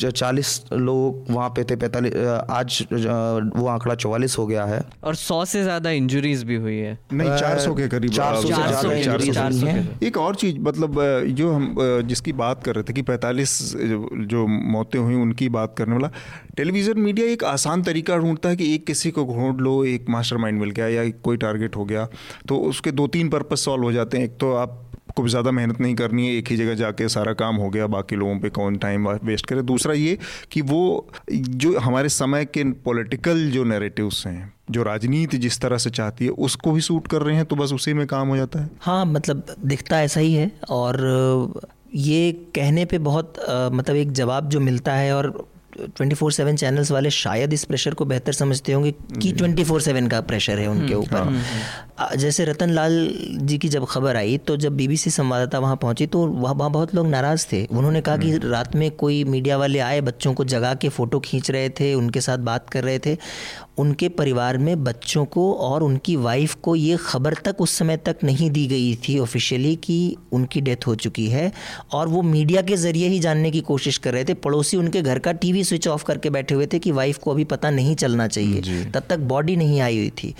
चालीस लोग वहाँ पे थे पैंतालीस आज वो आंकड़ा चौवालीस हो गया है। और सौ से ज़्यादा इंजुरीज भी हुई है। नहीं चार सौ के करीब चार सौ से ज़्यादा एक और चीज़ मतलब जो हम जिसकी बात कर रहे थे कि पैंतालीस जो मौतें हुई उनकी बात करने वाला टेलीविज़न मीडिया एक आसान तरीका ढूंढता है कि एक किसी को घोट लो एक मास्टरमाइंड मिल गया या कोई टारगेट हो गया तो उसके दो तीन पर्पज सॉल्व हो जाते हैं। एक तो आप को ज़्यादा मेहनत नहीं करनी है, एक ही जगह जाके सारा काम हो गया, बाकी लोगों पे कौन टाइम वेस्ट करे। दूसरा ये कि वो जो हमारे समय के पॉलिटिकल जो नैरेटिव्स हैं, जो राजनीति जिस तरह से चाहती है, उसको भी सूट कर रहे हैं तो बस उसी में काम हो जाता है। हाँ मतलब दिखता ऐसा ही है और ये कहने पे बहुत मतलब एक जवाब जो मिलता है और ट्वेंटी फोर सेवन चैनल्स वाले शायद इस प्रेशर को बेहतर समझते होंगे कि ट्वेंटी फोर सेवन का प्रेशर है उनके हम्म, ऊपर हाँ। जैसे रतन लाल जी की जब खबर आई तो जब बीबीसी संवाददाता वहाँ पहुँची तो वहाँ वहाँ बहुत लोग नाराज़ थे उन्होंने कहा कि हम्म। रात में कोई मीडिया वाले आए बच्चों को जगा के फ़ोटो खींच रहे थे उनके साथ बात कर रहे थे उनके परिवार में बच्चों को और उनकी वाइफ को ये खबर तक उस समय तक नहीं दी गई थी ऑफिशियली कि उनकी डेथ हो चुकी है। और वो मीडिया के ज़रिए ही जानने की कोशिश कर रहे थे। पड़ोसी उनके घर का टीवी स्विच ऑफ़ करके बैठे हुए थे कि वाइफ को अभी पता नहीं चलना चाहिए। तब तक बॉडी नहीं आई हुई थी।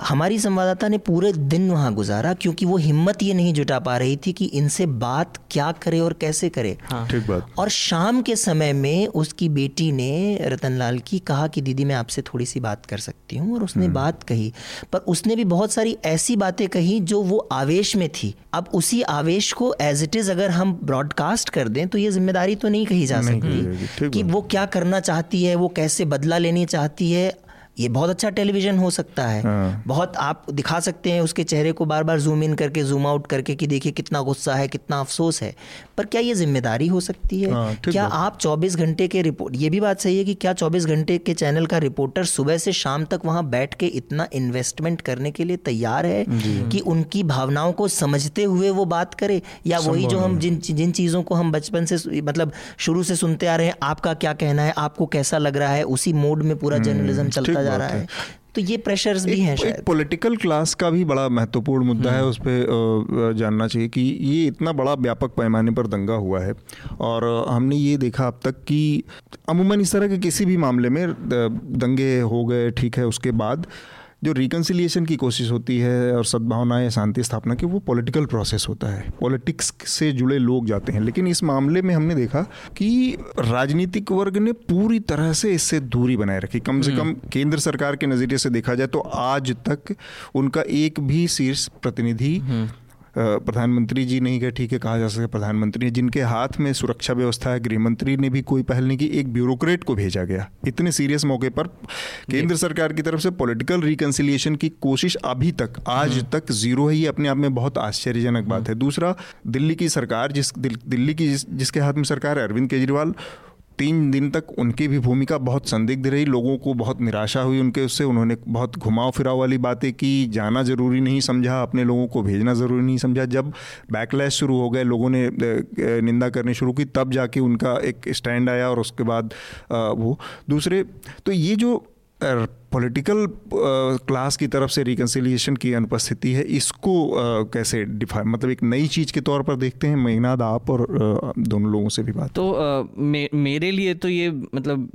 हमारी संवाददाता ने पूरे दिन वहाँ गुजारा क्योंकि वो हिम्मत ये नहीं जुटा पा रही थी कि इनसे बात क्या करे और कैसे करे। हाँ। ठीक बात। और शाम के समय में उसकी बेटी ने रतनलाल की कहा कि दीदी मैं आपसे थोड़ी सी बात कर सकती हूँ और उसने हम्म। बात कही। पर उसने भी बहुत सारी ऐसी बातें कही जो वो आवेश में थी। अब उसी आवेश को एज इट इज़ अगर हम ब्रॉडकास्ट कर दें तो ये ज़िम्मेदारी तो नहीं कही जा सकती कि वो क्या करना चाहती है वो कैसे बदला लेनी चाहती है। ये बहुत अच्छा टेलीविज़न हो सकता है। हाँ। बहुत आप दिखा सकते हैं उसके चेहरे को बार बार जूम इन करके जूम आउट करके कि देखिए कितना गुस्सा है कितना अफसोस है। पर क्या ये ज़िम्मेदारी हो सकती है? हाँ, क्या आप 24 घंटे के रिपोर्ट ये भी बात सही है कि क्या 24 घंटे के चैनल का रिपोर्टर सुबह से शाम तक वहाँ बैठ के इतना इन्वेस्टमेंट करने के लिए तैयार है कि उनकी भावनाओं को समझते हुए वो बात करे? या वही जो हम जिन जिन चीज़ों को हम बचपन से मतलब शुरू से सुनते आ रहे हैं आपका क्या कहना है आपको कैसा लग रहा है उसी मोड में पूरा जर्नलिज्म हम्म, चलता जा रहा है। तो ये प्रेशर्स भी हैं शायद। पॉलिटिकल क्लास का भी बड़ा महत्वपूर्ण मुद्दा है हम्म। उस पर जानना चाहिए कि ये इतना बड़ा व्यापक पैमाने पर दंगा हुआ है। और हमने ये देखा अब तक कि अमूमन इस तरह के किसी भी मामले में दंगे हो गए ठीक है उसके बाद जो रिकन्सिलिएशन की कोशिश होती है और सद्भावना या शांति स्थापना की वो पॉलिटिकल प्रोसेस होता है पॉलिटिक्स से जुड़े लोग जाते हैं लेकिन इस मामले में हमने देखा कि राजनीतिक वर्ग ने पूरी तरह से इससे दूरी बनाए रखी कम से हम्म। कम केंद्र सरकार के नज़रिए से देखा जाए तो आज तक उनका एक भी शीर्ष प्रतिनिधि हम्म। प्रधानमंत्री जी नहीं गए ठीक है कहा जा सकता प्रधानमंत्री जिनके हाथ में सुरक्षा व्यवस्था है गृहमंत्री ने भी कोई पहल नहीं की एक ब्यूरोक्रेट को भेजा गया। इतने सीरियस मौके पर केंद्र सरकार की तरफ़ से पॉलिटिकल रिकन्सिलिएशन की कोशिश अभी तक आज हम्म। तक ज़ीरो है ये अपने आप में बहुत आश्चर्यजनक बात है। दूसरा दिल्ली की सरकार जिस दिल्ली की जिस, जिसके हाथ में सरकार है अरविंद केजरीवाल तीन दिन तक उनकी भी भूमिका बहुत संदिग्ध रही, लोगों को बहुत निराशा हुई उनके उससे, उन्होंने बहुत घुमाव फिराव वाली बातें की, जाना ज़रूरी नहीं समझा, अपने लोगों को भेजना ज़रूरी नहीं समझा। जब बैकलैश शुरू हो गए, लोगों ने निंदा करनी शुरू की, तब जाके उनका एक स्टैंड आया और उसके बाद वो दूसरे तो ये जो पॉलिटिकल क्लास की तरफ़ से रिकन्सिलियेशन की अनुपस्थिति है इसको कैसे डिफाइन मतलब एक नई चीज़ के तौर पर देखते हैं मेघनाद आप और दोनों लोगों से भी बात। तो मे, मेरे लिए तो ये मतलब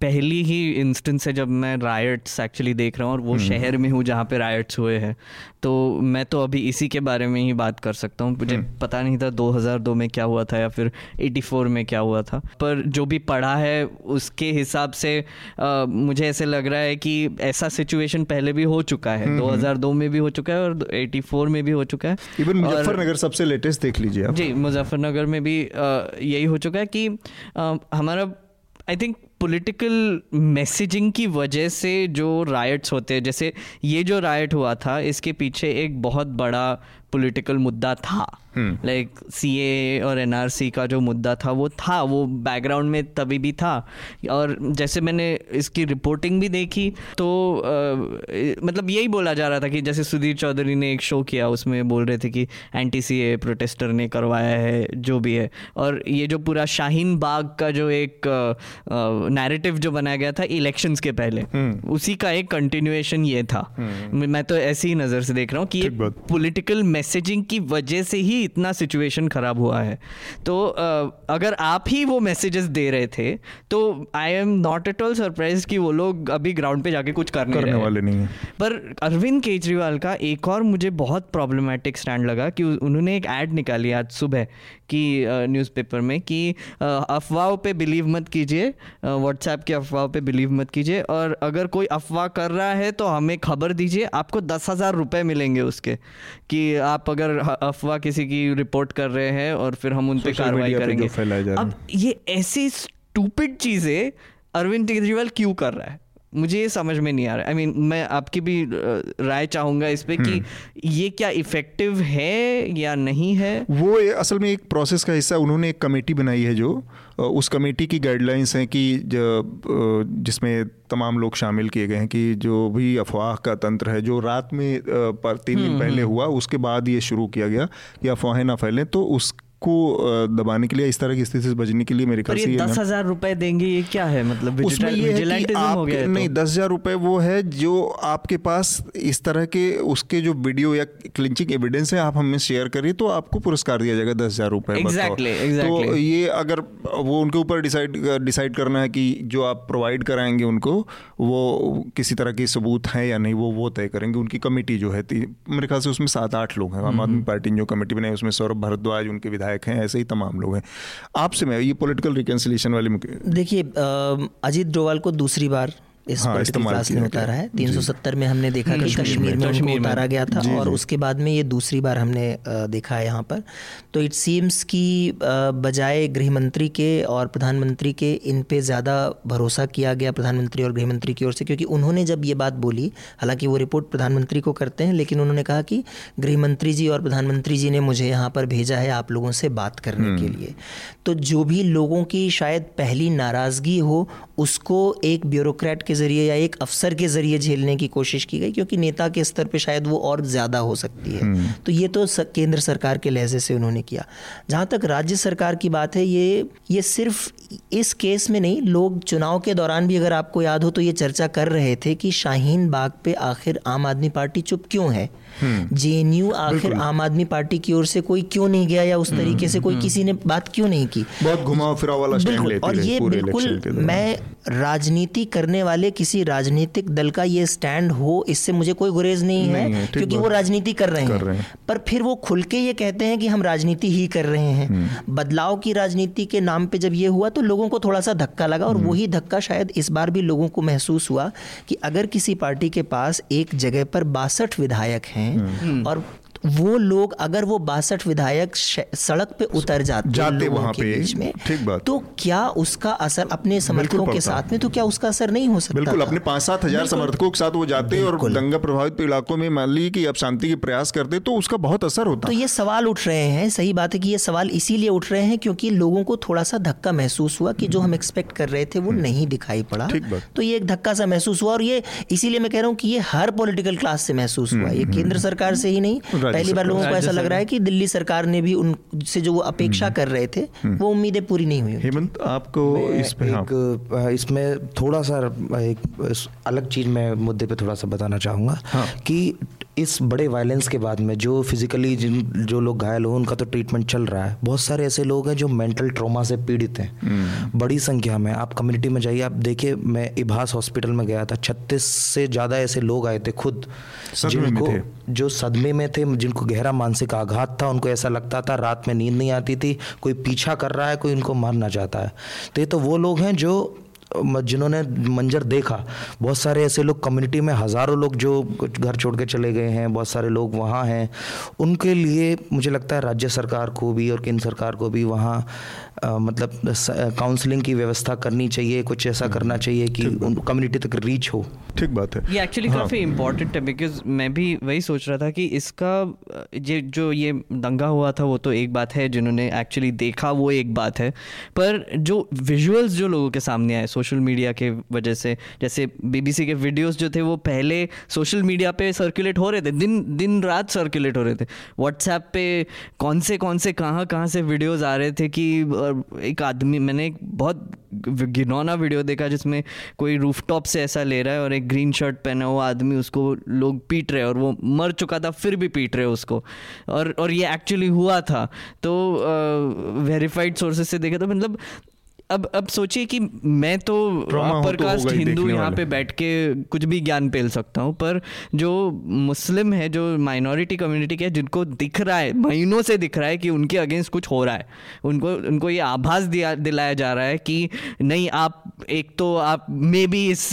पहली ही इंस्टेंस है जब मैं रायट्स एक्चुअली देख रहा हूँ और वो हम्म। शहर में हूँ जहाँ पे रायट्स हुए हैं तो मैं तो अभी इसी के बारे में ही बात कर सकता हूँ। मुझे हम्म। पता नहीं था 2002 में क्या हुआ था या फिर 84 में क्या हुआ था पर जो भी पढ़ा है उसके हिसाब से आ, मुझे ऐसे लग रहा है कि ऐसा सिचुएशन पहले भी हो चुका है। 2002 हम्म, में भी हो चुका है और 84 में भी हो चुका है। इवन मुजफ्फरनगर सबसे लेटेस्ट देख लीजिए जी मुजफ्फरनगर में भी यही हो चुका है कि हमारा आई थिंक पॉलिटिकल मैसेजिंग की वजह से जो राइट्स होते हैं, जैसे ये जो राइट हुआ था, इसके पीछे एक बहुत बड़ा पॉलिटिकल मुद्दा था। लाइक सी ए और एन आर सी का जो मुद्दा था वो था वो बैकग्राउंड में तभी भी था। और जैसे मैंने इसकी रिपोर्टिंग भी देखी तो आ, मतलब यही बोला जा रहा था कि जैसे सुधीर चौधरी ने एक शो किया उसमें बोल रहे थे कि एंटी सी ए प्रोटेस्टर ने करवाया है जो भी है। और ये जो पूरा शाहीन बाग का जो एक नैरेटिव जो बनाया गया था इलेक्शंस के पहले हम्म। उसी का एक कंटिन्यूएशन ये था। हम्म। मैं तो ऐसी ही नज़र से देख रहा हूँ कि पॉलिटिकल मैसेजिंग की वजह से ही इतना सिचुएशन खराब हुआ है। तो uh, अगर आप ही वो मैसेजेस दे रहे थे तो I am not at all surprise कि वो लोग अभी ग्राउंड पे जाके कुछ करने, करने वाले नहीं है। पर अरविंद केजरीवाल का एक और मुझे बहुत प्रॉब्लमेटिक स्टैंड लगा कि उन्होंने एक ऐड निकाली आज सुबह की न्यूज़पेपर में कि अफवाहों पे बिलीव मत कीजिए व्हाट्सएप की अफवाहों पे बिलीव मत कीजिए और अगर कोई अफवाह कर रहा है तो हमें खबर दीजिए आपको दस हज़ार रुपये मिलेंगे उसके कि आप अगर अफवाह किसी की रिपोर्ट कर रहे हैं और फिर हम उन पर कार्रवाई करेंगे। अब ये ऐसी स्टूपिड चीज़ें अरविंद केजरीवाल क्यों कर रहा है? मुझे ये समझ में नहीं आ रहा आई I मीन mean, मैं आपकी भी राय चाहूँगा इस पर कि हम्म। ये क्या इफ़ेक्टिव है या नहीं है वो असल में एक प्रोसेस का हिस्सा उन्होंने एक कमेटी बनाई है जो उस कमेटी की गाइडलाइंस हैं कि जिसमें तमाम लोग शामिल किए गए हैं कि जो भी अफवाह का तंत्र है जो रात में पर तीन दिन हम्म, पहले हम्म। हुआ उसके बाद ये शुरू किया गया कि अफवाहें ना फैलें तो उस को दबाने के लिए इस तरह की स्थिति से बचने के लिए मेरे ख्याल से दस हज़ार रुपए देंगे ये क्या है मतलब उसमें ये है कि आप तो। नहीं तो? दस हज़ार रुपए वो है जो आपके पास इस तरह के उसके जो वीडियो या क्लिंचिंग एविडेंस है आप हमें शेयर करिए तो आपको पुरस्कार दिया जाएगा दस हज़ार रुपए exactly, exactly. तो ये अगर वो उनके ऊपर डिसाइड डिसाइड करना है कि जो आप प्रोवाइड कराएँगे उनको वो किसी तरह के सबूत हैं या नहीं वो वो तय करेंगे उनकी कमेटी जो है मेरे ख्याल से उसमें सात आठ लोग हैं आम आदमी पार्टी जो कमेटी बनाई उसमें सौरभ भारद्वाज उनके विधायक विधायक हैं, ऐसे ही तमाम लोग हैं। आपसे मैं ये पॉलिटिकल रिकन्सिलेशन वाले देखिए अजीत डोवाल को दूसरी बार इस हाँ, क्लास में उतारा है। 370 में हमने देखा कि कश्मीर में उनको उतारा गया था और उसके बाद में ये दूसरी बार हमने देखा है यहाँ पर। तो इट सीम्स कि बजाय गृह मंत्री के और प्रधानमंत्री के इन पे ज़्यादा भरोसा किया गया प्रधानमंत्री और गृह मंत्री की ओर से क्योंकि उन्होंने जब ये बात बोली हालाँकि वो रिपोर्ट प्रधानमंत्री को करते हैं लेकिन उन्होंने कहा कि गृह मंत्री जी और प्रधानमंत्री जी ने मुझे यहाँ पर भेजा है आप लोगों से बात करने के हम्म। लिए। तो जो भी लोगों की शायद पहली नाराज़गी हो उसको एक ब्यूरोक्रेट के ज़रिए या एक अफसर के ज़रिए झेलने की कोशिश की गई क्योंकि नेता के स्तर पे शायद वो और ज़्यादा हो सकती है। हम्म। तो ये तो केंद्र सरकार के लहजे से उन्होंने किया। जहाँ तक राज्य सरकार की बात है ये ये सिर्फ़ इस केस में नहीं लोग चुनाव के दौरान भी अगर आपको याद हो तो ये चर्चा कर रहे थे कि शाहीन बाग पे आखिर आम आदमी पार्टी चुप क्यों है? जेएनयू आखिर आम आदमी पार्टी की ओर से कोई क्यों नहीं गया या उस तरीके से कोई किसी ने बात क्यों नहीं की? बहुत घुमाव फिराव वाला लेती और ये बिल्कुल मैं राजनीति करने वाले किसी राजनीतिक दल का ये स्टैंड हो इससे मुझे कोई गुरेज नहीं, नहीं है, है क्योंकि वो राजनीति कर रहे, कर रहे हैं। पर फिर वो खुल के ये कहते हैं कि हम राजनीति ही कर रहे हैं। हम्म। बदलाव की राजनीति के नाम पे जब ये हुआ तो लोगों को थोड़ा सा धक्का लगा और हम्म। वही धक्का शायद इस बार भी लोगों को महसूस हुआ कि अगर किसी पार्टी के पास एक जगह पर बासठ विधायक हैं हम्म। और वो लोग अगर वो बासठ विधायक सड़क पे उतर जाते जाते वहाँ पे बीच में ठीक बात। तो क्या उसका असर अपने समर्थकों के साथ में तो क्या उसका असर नहीं हो सकता बिल्कुल अपने पाँच सात हज़ार समर्थकों के साथ वो जाते और दंगा प्रभावित इलाकों में मान ली कि अब शांति के प्रयास करते तो उसका बहुत असर होता। तो ये सवाल उठ रहे हैं सही बात है कि ये सवाल इसीलिए उठ रहे हैं क्योंकि लोगों को थोड़ा सा धक्का महसूस हुआ कि जो हम एक्सपेक्ट कर रहे थे वो हम्म। नहीं दिखाई पड़ा। तो ये एक धक्का सा महसूस हुआ और ये इसीलिए मैं कह रहा हूँ कि ये हर पॉलिटिकल क्लास से महसूस हुआ ये हम्म, केंद्र हम्म। सरकार से ही नहीं पहली बार लोगों को ऐसा लग रहा है कि दिल्ली सरकार ने भी उनसे जो वो अपेक्षा कर रहे थे वो उम्मीदें पूरी नहीं हुई हेमंत आपको इस पे हाँ। एक इसमें थोड़ा सा एक अलग चीज़ मैं मुद्दे पे थोड़ा सा बताना चाहूँगा हाँ। कि इस बड़े वायलेंस के बाद में जो फिजिकली जिन जो लोग घायल हो उनका तो ट्रीटमेंट चल रहा है। बहुत सारे ऐसे लोग हैं जो मेंटल ट्रॉमा से पीड़ित हैं। हम्म। बड़ी संख्या में। आप कम्युनिटी में जाइए। आप देखिए मैं इभास हॉस्पिटल में गया था। छत्तीस से ज़्यादा ऐसे लोग आए थे खुद। जिनको जो सदमे में थे जिनको गहरा मानसिक आघात था उनको ऐसा लगता था रात में नींद नहीं आती थी कोई पीछा कर रहा है कोई उनको मारना चाहता है। तो ये तो वो लोग हैं जो जिन्होंने मंजर देखा बहुत सारे ऐसे लोग कम्युनिटी में हज़ारों लोग जो घर छोड़ के चले गए हैं बहुत सारे लोग वहाँ हैं। उनके लिए मुझे लगता है राज्य सरकार को भी और केंद्र सरकार को भी वहाँ मतलब काउंसलिंग की व्यवस्था करनी चाहिए कुछ ऐसा करना चाहिए कि उन कम्युनिटी तक रीच हो। ठीक बात है। ये एक्चुअली. काफ़ी इम्पोर्टेंट है बिकॉज़ मैं भी वही सोच रहा था कि इसका ये जो ये दंगा हुआ था वो तो एक बात है जिन्होंने एक्चुअली देखा वो एक बात है। पर जो विजुअल्स जो लोगों के सामने आए सोशल मीडिया के वजह से। जैसे बीबीसी के वीडियोस जो थे, वो पहले सोशल मीडिया पे सर्कुलेट हो रहे थे, दिन दिन रात सर्कुलेट हो रहे थे। व्हाट्सएप पे कौन से कौन से, कहाँ कहाँ से वीडियोस आ रहे थे कि एक आदमी, मैंने एक बहुत घिनौना वीडियो देखा जिसमें कोई रूफटॉप से ऐसा ले रहा है और एक ग्रीन शर्ट पहना हुआ आदमी, उसको लोग पीट रहे और वो मर चुका था, फिर भी पीट रहे उसको। और और ये एक्चुअली हुआ था। तो वेरीफाइड सोर्सेज से देखा तो मतलब अब अब सोचिए कि मैं तो अपर कास्ट हिंदू यहाँ पे बैठ के कुछ भी ज्ञान पेल सकता हूँ पर जो मुस्लिम है जो माइनॉरिटी कम्युनिटी के जिनको दिख रहा है महीनों से दिख रहा है कि उनके अगेंस्ट कुछ हो रहा है। उनको उनको ये आभास दिया दिलाया जा रहा है कि नहीं आप एक तो आप मे बी इस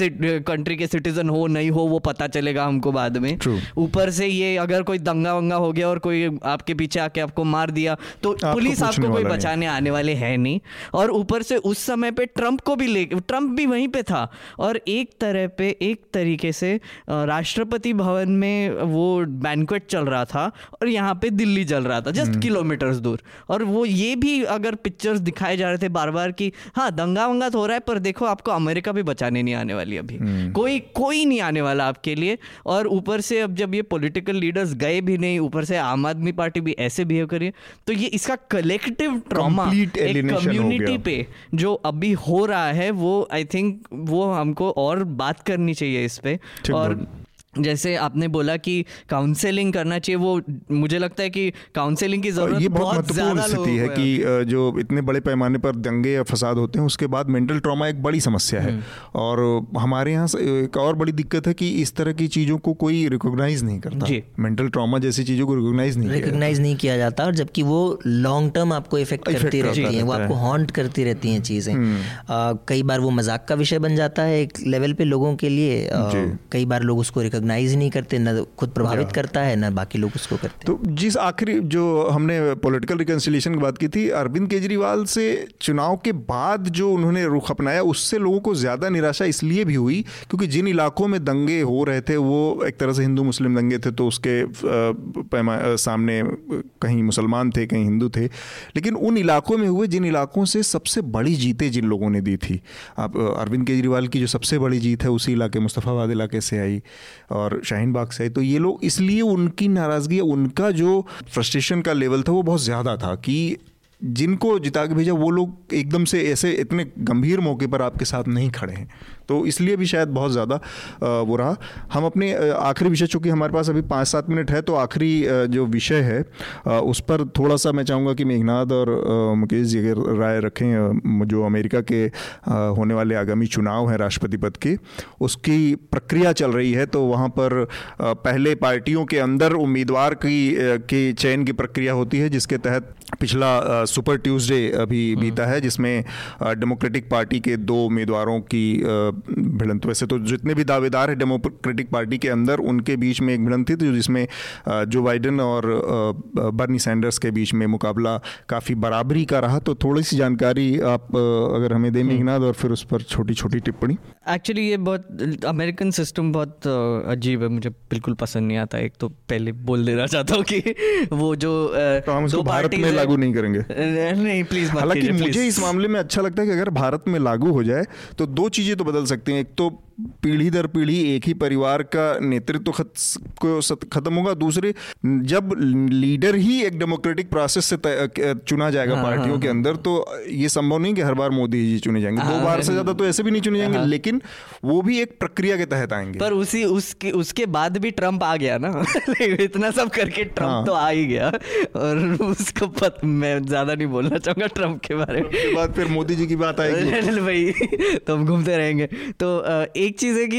कंट्री के सिटीजन हो नहीं हो वो पता चलेगा हमको बाद में। ऊपर से ये अगर कोई दंगा वंगा हो गया और कोई आपके पीछे आके आपको मार दिया तो पुलिस आपको कोई बचाने आने वाले है नहीं। और ऊपर से उस समय पे ट्रंप को भी ले ट्रंप भी वहीं पे था। और एक तरह पे एक तरीके से राष्ट्रपति भवन में वो बैंकुएट चल रहा था और यहाँ पे दिल्ली चल रहा था जस्ट हम्म। किलोमीटर्स दूर। और वो ये भी अगर पिक्चर्स दिखाए जा रहे थे बार बार कि हाँ दंगा वंगा तो हो रहा है पर देखो आपको अमेरिका भी बचाने नहीं आने वाली अभी। हम्म। कोई कोई नहीं आने वाला आपके लिए। और ऊपर से अब जब ये पॉलिटिकल लीडर्स गए भी नहीं ऊपर से आम आदमी पार्टी भी ऐसे बिहेव करिए तो ये इसका कलेक्टिव ट्रॉमा कम्युनिटी पे जो अभी हो रहा है वो आई थिंक वो हमको और बात करनी चाहिए इस पर और जैसे आपने बोला कि काउंसलिंग करना चाहिए वो मुझे लगता है कि काउंसलिंग की ज़रूरत ये बहुत महत्वपूर्ण स्थिति है कि जो इतने बड़े पैमाने पर दंगे या फसाद होते हैं उसके बाद मेंटल ट्रॉमा एक बड़ी समस्या है। हम्म। और हमारे यहाँ एक और बड़ी दिक्कत है कि इस तरह की चीज़ों को कोई रिकोगनाइज नहीं करता। मेंटल ट्रॉमा जैसी चीज़ों को रिकोगनाइज नहीं रिकोगनाइज नहीं किया जाता और जबकि वो लॉन्ग टर्म आपको इफ़ेक्ट करती रहती है वो आपको हॉन्ट करती रहती हैं चीज़ें। हम्म। कई बार वो मज़ाक का विषय बन जाता है एक लेवल पे लोगों के लिए। कई बार लोग उसको रिकोगनाइज नहीं करते न खुद प्रभावित करता है न बाकी लोग उसको करते तो जिस आखिरी जो हमने पॉलिटिकल रिकन्सिलेशन की बात की थी अरविंद केजरीवाल से चुनाव के बाद जो उन्होंने रुख अपनाया उससे लोगों को ज़्यादा निराशा इसलिए भी हुई क्योंकि जिन इलाकों में दंगे हो रहे थे वो एक तरह से हिंदू मुस्लिम दंगे थे तो उसके पैमा सामने कहीं मुसलमान थे कहीं हिंदू थे। लेकिन उन इलाकों में हुए जिन इलाकों से सबसे बड़ी जीतें जिन लोगों ने दी थी। आप अरविंद केजरीवाल की जो सबसे बड़ी जीत है उसी इलाके मुस्तफ़ाबाद इलाके से आई। और शाहीन बाग से तो ये लोग इसलिए उनकी नाराज़गी उनका जो फ्रस्ट्रेशन का लेवल था, वो बहुत ज़्यादा था कि जिनको जिता के भेजा, वो लोग एकदम से ऐसे इतने गंभीर मौके पर आपके साथ नहीं खड़े हैं। तो इसलिए भी शायद बहुत ज़्यादा वो रहा हम अपने आखिरी विषय चूँकि हमारे पास अभी पाँच सात मिनट है तो आखिरी जो विषय है उस पर थोड़ा सा मैं चाहूँगा कि मेघनाथ और मुकेश जी अगर राय रखें जो अमेरिका के होने वाले आगामी चुनाव हैं राष्ट्रपति पद के उसकी प्रक्रिया चल रही है तो वहाँ पर पहले पार्टियों के अंदर उम्मीदवार की के चयन की प्रक्रिया होती है जिसके तहत पिछला सुपर ट्यूसडे अभी हम्म। बीता है जिसमें डेमोक्रेटिक पार्टी के दो उम्मीदवारों की भिड़ंत। वैसे तो जितने भी दावेदार हैं डेमोक्रेटिक पार्टी के अंदर उनके बीच में एक भिड़ंत थी तो जिसमें जो बाइडन और बर्नी सैंडर्स के बीच में मुकाबला काफ़ी बराबरी का रहा। तो थोड़ी सी जानकारी आप अगर हमें दें हम्म। मेघनाथ और फिर उस पर छोटी छोटी टिप्पणी। एक्चुअली ये बहुत अमेरिकन सिस्टम बहुत अजीब है। मुझे बिल्कुल पसंद नहीं आता। एक तो पहले बोल देना चाहता हूँ कि वो जो तो हम उसको भारत में लागू नहीं करेंगे। नहीं प्लीज़ हालाँकि मुझे इस मामले में अच्छा लगता है कि अगर भारत में लागू हो जाए तो दो चीज़ें तो बदल सकती हैं। एक तो पीढ़ी दर पीढ़ी एक ही परिवार का नेतृत्व को खत्म होगा। दूसरे जब लीडर ही एक डेमोक्रेटिक प्रोसेस से चुना जाएगा हाँ, पार्टियों हाँ, के हाँ। अंदर तो ये संभव नहीं कि हर बार मोदी जी चुने जाएँगे। हाँ, दो बार से ज़्यादा तो ऐसे भी नहीं चुने जाएँगे हाँ, लेकिन वो भी एक प्रक्रिया के तहत आएँगे। पर उसी उसके उसके बाद भी ट्रंप आ गया ना? *laughs* इतना सब करके ट्रंप हाँ, तो आ ही गया। और उसको पत, मैं ज़्यादा नहीं बोलना चाहूँगा ट्रंप के बारे में। बाद फिर मोदी जी की बात आएगी। *laughs* भाई तो हम घूमते रहेंगे। तो एक चीज़ है कि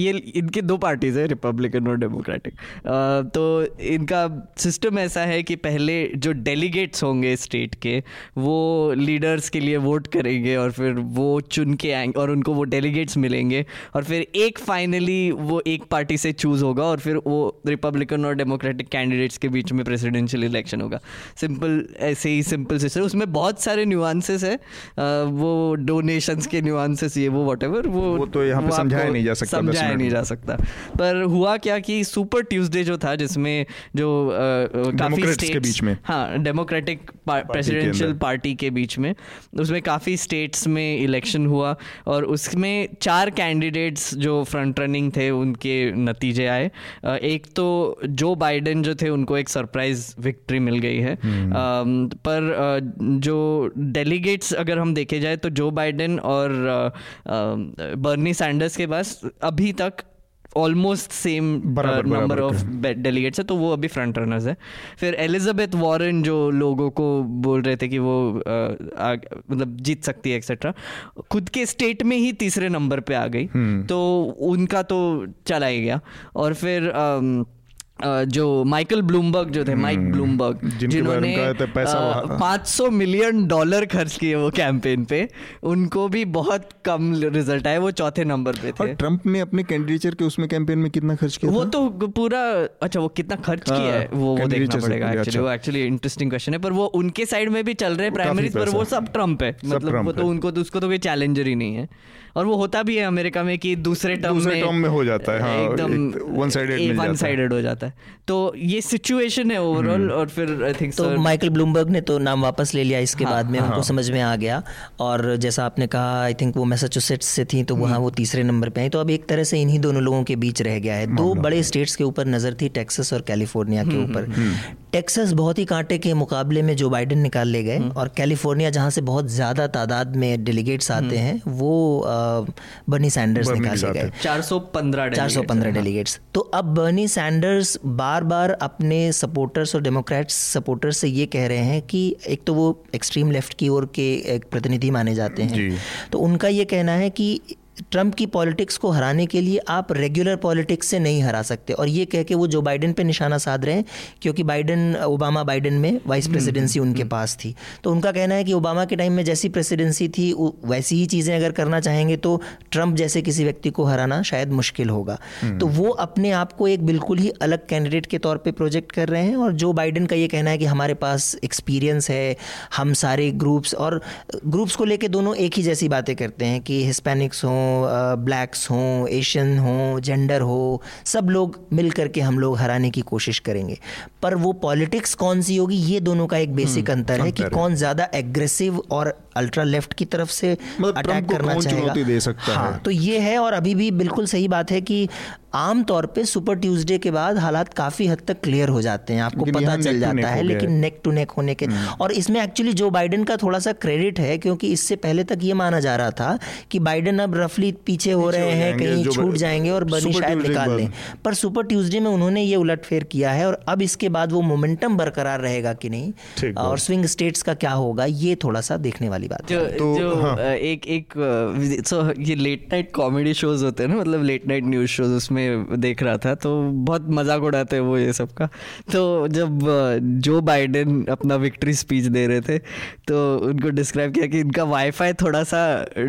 ये इनके दो पार्टीज़ है रिपब्लिकन और डेमोक्रेटिक तो इनका सिस्टम ऐसा है कि पहले जो डेलीगेट्स होंगे स्टेट के वो लीडर्स के लिए वोट करेंगे और फिर वो चुन के आएँगे और उनको वो डेलीगेट्स मिलेंगे। और फिर एक फाइनली वो एक पार्टी से चूज़ होगा और फिर वो रिपब्लिकन और डेमोक्रेटिक कैंडिडेट्स के बीच में प्रेसिडेंशियल इलेक्शन होगा। सिंपल ऐसे ही सिंपल सिस्टम उसमें बहुत सारे न्यूआंसेस है। वो डोनेशंस के न्यूआंसेस ये वो वट वो, वो तो यहाँ पे समझाया नहीं जा सकता समझाया नहीं जा सकता। पर हुआ क्या कि सुपर ट्यूसडे जो था जिसमें जो काफ़ी स्टेट्स के बीच में। हाँ डेमोक्रेटिक प्रेसिडेंशियल पार्टी के बीच में। उसमें काफ़ी स्टेट्स में इलेक्शन हुआ और उसमें चार कैंडिडेट्स जो फ्रंट रनिंग थे उनके नतीजे आए। एक तो जो बाइडेन जो थे उनको एक सरप्राइज़ विक्ट्री मिल गई है। हम्म। पर जो डेलीगेट्स अगर हम देखे जाए तो जो बाइडेन और बर्नी सैंडर्स के पास अभी तक almost same number of delegates है तो वो अभी फ्रंट रनर्स है। फिर एलिजाबेथ वॉरन जो लोगों को बोल रहे थे कि वो मतलब जीत सकती है एक्सेट्रा खुद के स्टेट में ही तीसरे नंबर पे आ गई। हम्म। तो उनका तो चला ही गया। और फिर आ, जो माइकल ब्लूमबर्ग जो थे माइक हम्म, ब्लूमबर्ग जिन्होंने पाँच सौ मिलियन डॉलर खर्च किए वो कैंपेन पे। उनको भी बहुत कम रिज़ल्ट आए वो चौथे नंबर पे थे। ट्रंप ने अपने कैंडिडेचर के उसमें कैंपेन में कितना खर्च किया वो तो पूरा अच्छा वो कितना खर्च किया है हाँ, वो वो देखना पड़ेगा एक्चुअली। वो एक्चुअली इंटरेस्टिंग क्वेश्चन है पर वो उनके साइड में भी चल रहे हैं प्राइमरीज पर वो सब ट्रंप है। मतलब वो तो उनको तो उसको तो कोई चैलेंजर ही नहीं है। और वो होता भी है अमेरिका में कि दूसरे टर्म में टर्म में हो जाता है हाँ, एकदम वन साइडेड वन साइडेड हो। जाता है। तो ये सिचुएशन है ओवरऑल हम्म। और फिर आई थिंक तो माइकल ब्लूमबर्ग ने तो नाम वापस ले लिया इसके हाँ, बाद में हाँ, उनको समझ में आ गया। और जैसा आपने कहा आई थिंक वो मैसाचुसेट्स से थी तो वहाँ हम्म। वो तीसरे नंबर पे आई। तो अब एक तरह से इन्हीं दोनों लोगों के बीच रह गया है। दो बड़े स्टेट्स के ऊपर नज़र थी टेक्सास और कैलिफ़ोर्निया के हम्म, ऊपर। टेक्सास बहुत ही कांटे के मुकाबले में जो बाइडन निकाल ले गए और कैलिफ़ोर्निया जहाँ से बहुत ज़्यादा तादाद में डेलीगेट्स आते हैं वो बर्नी सैंडर्स निकाले गए। 415 415 डेलीगेट्स तो अब बर्नी सैंडर्स बार बार अपने सपोर्टर्स और डेमोक्रेट्स सपोर्टर्स से ये कह रहे हैं कि एक तो वो एक्सट्रीम लेफ़्ट की ओर के एक प्रतिनिधि माने जाते हैं। तो उनका ये कहना है कि ट्रंप की पॉलिटिक्स को हराने के लिए आप रेगुलर पॉलिटिक्स से नहीं हरा सकते और ये कह के वो जो बाइडन पे निशाना साध रहे हैं क्योंकि बाइडन ओबामा बाइडन में वाइस प्रेसिडेंसी उनके हम्म। पास थी तो उनका कहना है कि ओबामा के टाइम में जैसी प्रेसिडेंसी थी वैसी ही चीज़ें अगर करना चाहेंगे तो ट्रंप जैसे किसी व्यक्ति को हराना शायद मुश्किल होगा हम्म। तो वो अपने आप को एक बिल्कुल ही अलग कैंडिडेट के तौर पर प्रोजेक्ट कर रहे हैं और जो बाइडन का ये कहना है कि हमारे पास एक्सपीरियंस है हम सारे ग्रुप्स और ग्रुप्स को लेकर दोनों एक ही जैसी बातें करते हैं कि हिस्पैनिक्स हों ब्लैक्स हों एशियन हों जेंडर हो सब लोग मिल करके हम लोग हराने की कोशिश करेंगे। पर वो पॉलिटिक्स कौन सी होगी ये दोनों का एक बेसिक अंतर, अंतर है कि कौन ज़्यादा एग्रेसिव और अल्ट्रा लेफ़्ट की तरफ़ से मतलब अटैक करना चाहेगा। दे सकता हाँ है। तो ये है और अभी भी बिल्कुल सही बात है कि आम तौर पे सुपर ट्यूसडे के बाद हालात काफ़ी हद तक क्लियर हो जाते हैं आपको पता चल जाता है लेकिन नेक टू नेक होने के हम्म। और इसमें एक्चुअली जो बाइडन का थोड़ा सा क्रेडिट है क्योंकि इससे पहले तक ये माना जा रहा था कि बाइडन अब रफली पीछे हो रहे हैं कहीं छूट जाएँगे और बनी शायद निकाल लें। पर सुपर ट्यूसडे में उन्होंने ये उलटफेर किया है और अब इसके बाद वो मोमेंटम बरकरार रहेगा कि नहीं? और स्विंग स्टेट्स का क्या होगा ये थोड़ा सा देखने वाली बात है। जो हाँ। एक एक ये लेट नाइट कॉमेडी शोज़ होते हैं ना मतलब लेट नाइट न्यूज़ शोज़ उसमें देख रहा था तो बहुत मज़ाक उड़ाते हैं वो ये सब का। तो जब जो बाइडेन अपना विक्ट्री स्पीच दे रहे थे तो उनको डिस्क्राइब किया कि इनका वाईफाई थोड़ा सा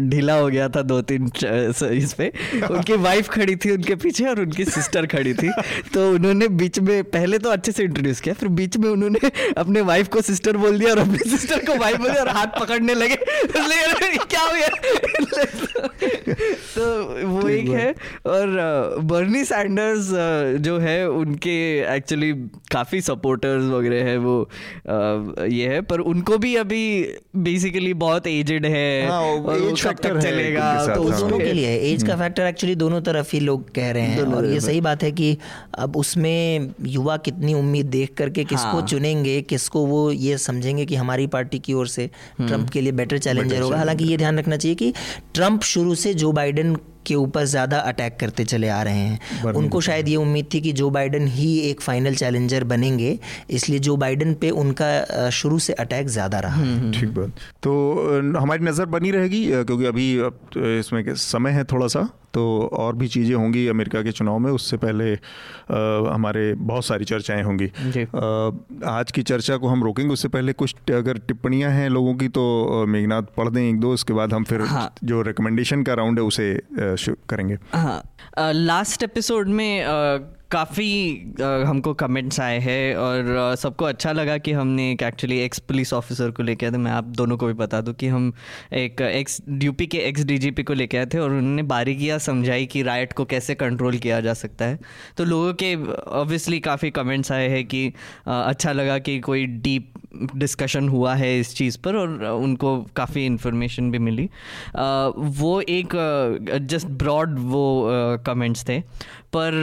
ढीला हो गया था दो तीन इस पे। उनकी वाइफ खड़ी थी उनके पीछे और उनकी सिस्टर खड़ी थी। तो उन्होंने बीच में पहले तो अच्छे से इंट्रोड्यूस किया फिर बीच में उन्होंने अपने वाइफ को सिस्टर बोल दिया और अपनी सिस्टर को वाइफ बोल दिया और हाथ पकड़ने लगे। क्या हो गया? *laughs* तो वो एक है और बर्नी सैंडर्स जो है उनके एक्चुअली काफ़ी सपोर्टर्स वगैरह है वो ये है पर उनको भी अभी बेसिकली बहुत एजेड है हाँ, एज फैक्टर चलेगा तो दोनों के लिए एज का फैक्टर एक्चुअली दोनों तरफ़ ही लोग कह रहे हैं और ये सही बात है कि अब उसमें युवा कितनी उम्मीद देख करके किसको हाँ। चुनेंगे किसको वो ये समझेंगे कि हमारी पार्टी की ओर से ट्रंप हम्म। के लिए बेटर चैलेंजर होगा। हालाँकि ये ध्यान रखना चाहिए कि ट्रंप शुरू से जो बाइडेन के ऊपर ज़्यादा अटैक करते चले आ रहे हैं। उनको शायद ये उम्मीद थी कि जो बाइडन ही एक फाइनल चैलेंजर बनेंगे इसलिए जो बाइडन पे उनका शुरू से अटैक ज़्यादा रहा। हम्म, हम्म। ठीक बात। तो हमारी नज़र बनी रहेगी क्योंकि अभी इसमें समय है थोड़ा सा। तो और भी चीज़ें होंगी अमेरिका के चुनाव में उससे पहले आ, हमारे बहुत सारी चर्चाएँ होंगी। आ, आज की चर्चा को हम रोकेंगे उससे पहले कुछ अगर टिप्पणियाँ हैं लोगों की तो मेघनाथ पढ़ दें एक दो उसके बाद हम फिर हाँ। जो रिकमेंडेशन का राउंड है उसे करेंगे। हाँ। लास्ट एपिसोड में काफ़ी हमको कमेंट्स आए हैं और सबको अच्छा लगा कि हमने एक एक्चुअली एक्स पुलिस ऑफिसर को लेके आए थे। मैं आप दोनों को भी बता दूँ कि हम एक एक्स यूपी के एक्स डीजीपी को लेके आए थे और उन्होंने बारीकियाँ समझाई कि राइट को कैसे कंट्रोल किया जा सकता है। तो लोगों के ऑब्वियसली काफ़ी कमेंट्स आए हैं कि अच्छा लगा कि कोई डीप डिस्कशन हुआ है इस चीज़ पर और उनको काफ़ी इन्फॉर्मेशन भी मिली। वो एक जस्ट ब्रॉड वो कमेंट्स थे। पर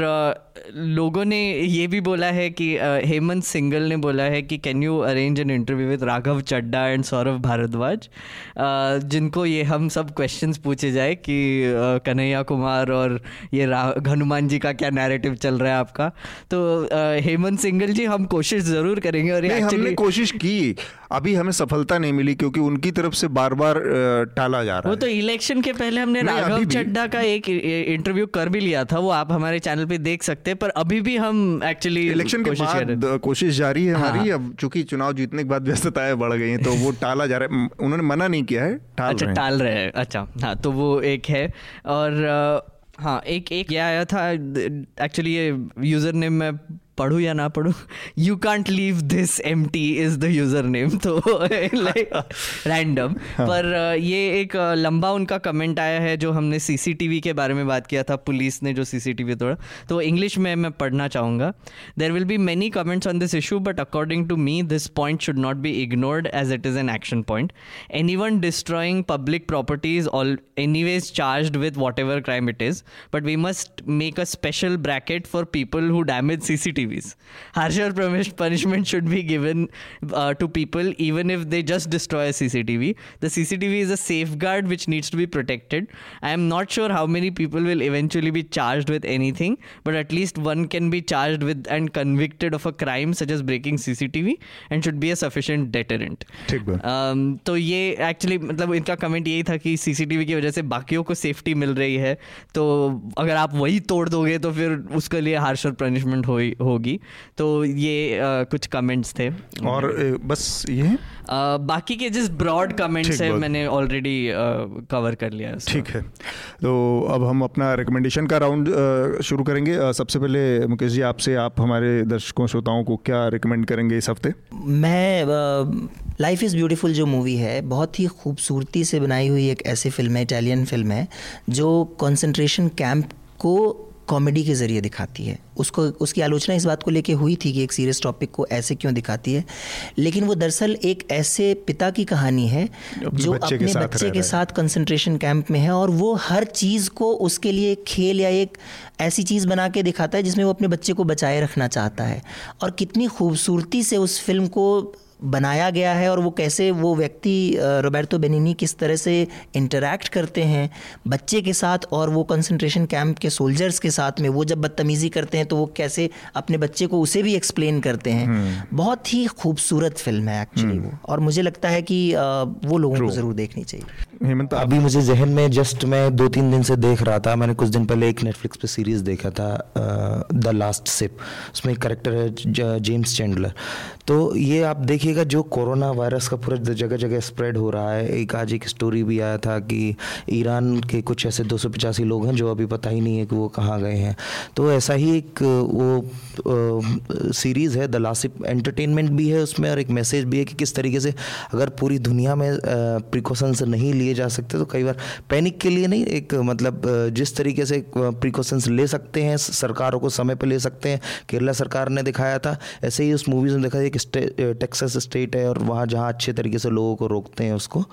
लोगों ने ये भी बोला है कि हेमंत सिंगल ने बोला है कि can you arrange an interview with Raghav Chadha and Saurabh Bharadwaj जिनको ये हम सब क्वेश्चंस पूछे जाए कि कन्हैया कुमार और ये हनुमान जी का क्या नैरेटिव चल रहा है आपका? तो हेमंत सिंगल जी हम कोशिश ज़रूर करेंगे और ये हमने कोशिश की। अभी हमें सफलता नहीं मिली क्योंकि उनकी तरफ़ से बार बार टाला जा रहा है। वो तो इलेक्शन के पहले हमने राघव चड्डा का एक इंटरव्यू कर भी लिया था वो आप हमारे चैनल पे देख सकते हैं पर अभी भी हम एक्चुअली इलेक्शन के बाद कोशिश जारी है हमारी हाँ। अब चूँकि चुनाव जीतने के बाद व्यस्तताएँ बढ़ गई हैं तो वो टाला जा रहा है। उन्होंने मना नहीं किया है टाल अच्छा टाल रहे हैं अच्छा हाँ तो वो एक है और हाँ एक एक ये आया था एक्चुअली ये यूज़र नेम मैं पढ़ू या ना पढ़ू you can't leave this M T is the username तो लाइक रैंडम हाँ. पर ये एक लंबा उनका कमेंट आया है जो हमने सीसीटीवी के बारे में बात किया था पुलिस ने जो सीसीटीवी तोड़ा। तो इंग्लिश में मैं पढ़ना चाहूँगा। There will be many comments on this issue but according to me this point should not be ignored as it is an action point anyone destroying public properties all any ways charge with whatever crime it is but we must make a special bracket for people who damage C C T CCTVs. Harsher punishment should be given uh, to people even if they just destroy a CCTV. The CCTV is a safeguard which needs to be protected. I am not sure how many people will eventually be charged with anything, but at least one can be charged with and convicted of a crime such as breaking CCTV and should be a sufficient deterrent. um, तो ये actually मतलब इनका comment यही था कि CCTV की वजह से बाकियों को सेफ्टी मिल रही है तो अगर आप वही तोड़ दोगे तो फिर उसके लिए हार्शर पनिशमेंट हो होगी। तो ये आ, कुछ कमेंट्स थे। और बस ये आ, बाकी के जिस ब्रॉड कमेंट्स है मैंने ऑलरेडी कवर कर लिया ठीक है। तो अब हम अपना रिकमेंडेशन का राउंड शुरू करेंगे। सबसे पहले मुकेश जी आपसे आप हमारे दर्शकों श्रोताओं को क्या रिकमेंड करेंगे इस हफ़्ते? मैं लाइफ इज़ ब्यूटीफुल जो मूवी है बहुत ही खूबसूरती से बनाई हुई एक ऐसी फ़िल्म है इटालियन फ़िल्म है जो कंसंट्रेशन कैंप को कॉमेडी के ज़रिए दिखाती है। उसको उसकी आलोचना इस बात को लेके हुई थी कि एक सीरियस टॉपिक को ऐसे क्यों दिखाती है। लेकिन वो दरअसल एक ऐसे पिता की कहानी है जो अपने बच्चे, बच्चे के साथ कंसंट्रेशन कैंप में है और वो हर चीज़ को उसके लिए खेल या एक ऐसी चीज़ बना के दिखाता है जिसमें वो अपने बच्चे को बचाए रखना चाहता है। और कितनी खूबसूरती से उस फ़िल्म को बनाया गया है और वो कैसे वो व्यक्ति रोबर्टो बेनिनी किस तरह से इंटरेक्ट करते हैं बच्चे के साथ और वो कंसंट्रेशन कैंप के सोल्जर्स के साथ में वो जब बदतमीज़ी करते हैं तो वो कैसे अपने बच्चे को उसे भी एक्सप्लेन करते हैं हम्म। बहुत ही खूबसूरत फ़िल्म है एक्चुअली हम्म। वो और मुझे लगता है कि वो लोगों को ज़रूर देखनी चाहिए हेमंत अभी मुझे जहन में जस्ट मैं दो तीन दिन से देख रहा था। मैंने कुछ दिन पहले एक नेटफ्लिक्स पे सीरीज़ देखा था द लास्ट सिप उसमें एक करेक्टर है जेम्स चैंडलर तो ये आप देखिएगा, जो कोरोना वायरस का पूरा जगह जगह स्प्रेड हो रहा है। एक आज एक स्टोरी भी आया था कि ईरान के कुछ ऐसे दो सौ पचासी लोग हैं, जो अभी पता ही नहीं है कि वो कहाँ गए हैं। तो ऐसा ही एक, वो सीरीज़ है द लास्ट लासिप एंटरटेनमेंट भी है उसमें और एक मैसेज भी है कि किस तरीके से अगर पूरी दुनिया में प्रिकॉशंस नहीं लिए जा सकते तो कई बार पैनिक के लिए नहीं, एक मतलब जिस तरीके से प्रिकॉशंस ले सकते हैं सरकारों को समय पर ले सकते हैं। केरला सरकार ने दिखाया था, ऐसे ही उस मूवीज़ में देखा एक टेक्सास स्टेट है और वहाँ जहाँ अच्छे तरीके से लोगों को रोकते हैं उसको।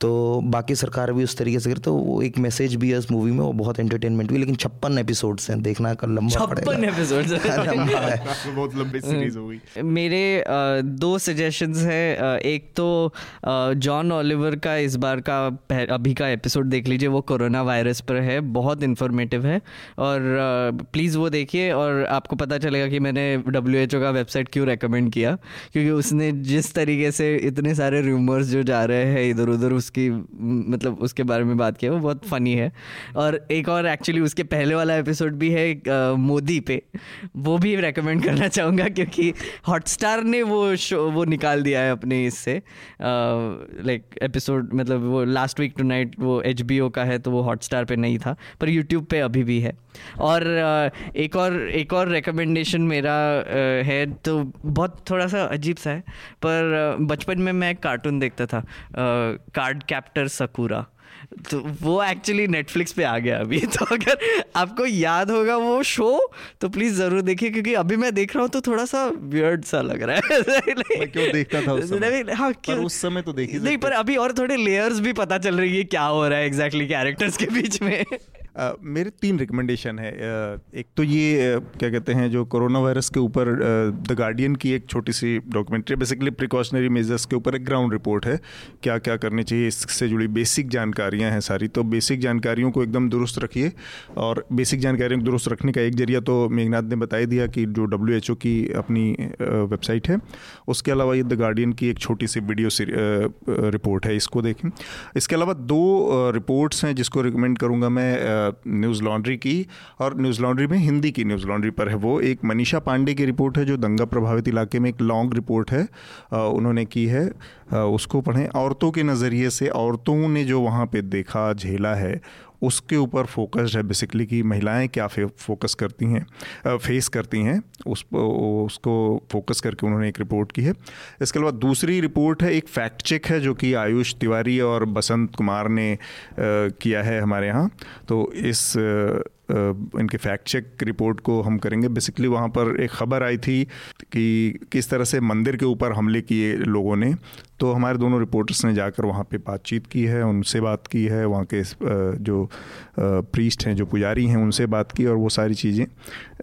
तो बाकी सरकार भी उस तरीके से करते तो वो एक मैसेज भी है उस मूवी में वो बहुत एंटरटेनमेंट भी लेकिन छप्पन एपिसोड्स हैं देखना का लंबा छप्पन एपिसोड *laughs* *laughs* *laughs* बहुत लंबी सीरीज़ होगी मेरे दो सजेशंस हैं एक तो जॉन ओलिवर का इस बार का अभी का एपिसोड देख लीजिए वो कोरोना वायरस पर है बहुत इन्फॉर्मेटिव है और प्लीज़ वो देखिए और आपको पता चलेगा कि मैंने डब्ल्यूएचओ का वेबसाइट क्यों रेकमेंड किया क्योंकि उसने जिस तरीके से इतने सारे रूमर्स जो जा रहे हैं इधर उधर उसकी मतलब उसके बारे में बात किया, वो बहुत फ़नी है। और एक और एक्चुअली उसके पहले वाला एपिसोड भी है मोदी पे। वो भी रेकमेंड करना चाहूँगा क्योंकि हॉटस्टार ने वो शो वो निकाल दिया है अपने इससे। लाइक एपिसोड मतलब वो लास्ट वीक टू नाइट वो एचबीओ का है तो वो हॉटस्टार पे नहीं था, पर यूट्यूब पर अभी भी है। और एक और एक और रिकमेंडेशन मेरा है तो बहुत थोड़ा सा अजीब सा है पर बचपन में मैं कार्टून देखता था कार्ड कैप्टर सकूरा तो वो एक्चुअली नेटफ्लिक्स पे आ गया अभी *laughs* तो अगर आपको याद होगा वो शो तो प्लीज़ ज़रूर देखिए क्योंकि अभी मैं देख रहा हूँ तो थोड़ा सा वियर्ड सा लग रहा है। *laughs* मैं क्यों देखता था उस समय? हाँ क्यों? उस समय तो देखी नहीं पर अभी और थोड़े लेयर्स भी पता चल रही है क्या हो रहा है एग्जैक्टली exactly कैरेक्टर्स के बीच में। मेरे तीन रिकमेंडेशन है। एक तो ये क्या कहते हैं, जो कोरोना वायरस के ऊपर द गार्डियन की एक छोटी सी डॉक्यूमेंट्री बेसिकली प्रिकॉशनरी मेजर्स के ऊपर एक ग्राउंड रिपोर्ट है, क्या क्या करनी चाहिए, इससे जुड़ी बेसिक जानकारियाँ हैं सारी। तो बेसिक जानकारियों को एकदम दुरुस्त रखिए और बेसिक जानकारियों को दुरुस्त रखने का एक ज़रिया तो मेघनाथ ने बता दिया कि जो WHO की अपनी वेबसाइट है, उसके अलावा ये द गार्डियन की एक छोटी सी वीडियो रिपोर्ट है, इसको देखें। इसके अलावा दो रिपोर्ट्स हैं जिसको रिकमेंड करूँगा मैं न्यूज़ लॉन्ड्री की और न्यूज़ लॉन्ड्री में हिंदी की न्यूज़ लॉन्ड्री पर है। वो एक मनीषा पांडे की रिपोर्ट है, जो दंगा प्रभावित इलाके में एक लॉन्ग रिपोर्ट है उन्होंने की है। उसको पढ़ें। औरतों के नज़रिए से औरतों ने जो वहाँ पर देखा, झेला है उसके ऊपर फोकस्ड है बेसिकली कि महिलाएँ क्या फोकस करती हैं फेस करती हैं, उस उसको फोकस करके उन्होंने एक रिपोर्ट की है। इसके अलावा दूसरी रिपोर्ट है, एक फैक्ट चेक है जो कि आयुष तिवारी और बसंत कुमार ने किया है हमारे यहाँ। तो इस इनके फैक्ट चेक रिपोर्ट को हम करेंगे। बेसिकली वहाँ पर एक ख़बर आई थी कि किस तरह से मंदिर के ऊपर हमले किए लोगों ने। तो हमारे दोनों रिपोर्टर्स ने जाकर वहाँ पे बातचीत की है, उनसे बात की है, वहाँ के जो प्रीस्ट हैं, जो पुजारी हैं, उनसे बात की और वो सारी चीज़ें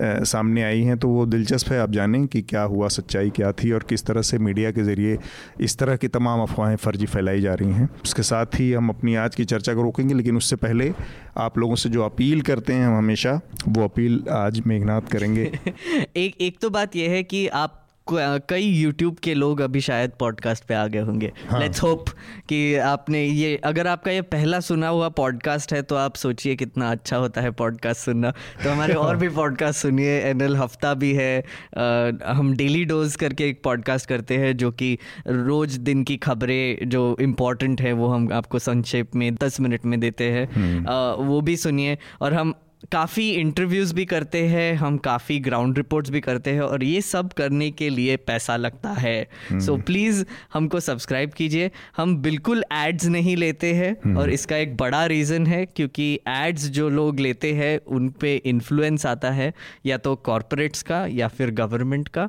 सामने आई हैं। तो वो दिलचस्प है, आप जानें कि क्या हुआ, सच्चाई क्या थी और किस तरह से मीडिया के ज़रिए इस तरह की तमाम अफवाहें, फर्जी फैलाई जा रही हैं। उसके साथ ही हम अपनी आज की चर्चा को रोकेंगे, लेकिन उससे पहले आप लोगों से जो अपील करते हैं हम हमेशा, वो अपील आज मेघनाथ करेंगे। *laughs* एक एक तो बात यह है कि आप कई यूट्यूब के लोग अभी शायद पॉडकास्ट पे आ गए होंगे। लेट्स हाँ. होप कि आपने ये अगर आपका ये पहला सुना हुआ पॉडकास्ट है तो आप सोचिए कितना अच्छा होता है पॉडकास्ट सुनना। तो हमारे और भी पॉडकास्ट सुनिए। एनएल हफ़्ता भी है। आ, हम डेली डोज करके एक पॉडकास्ट करते हैं जो कि रोज दिन की खबरें जो इम्पोर्टेंट है वो हम आपको संक्षेप में दस मिनट में देते हैं। हम्म। वो भी सुनिए। और हम काफ़ी इंटरव्यूज़ भी करते हैं हम काफ़ी ग्राउंड रिपोर्ट्स भी करते हैं और ये सब करने के लिए पैसा लगता है। सो so, प्लीज़ हमको सब्सक्राइब कीजिए। हम बिल्कुल एड्स नहीं लेते हैं और इसका एक बड़ा रीज़न है क्योंकि एड्स जो लोग लेते हैं उन पे इन्फ्लुएंस आता है या तो कॉरपोरेट्स का या फिर गवर्नमेंट का।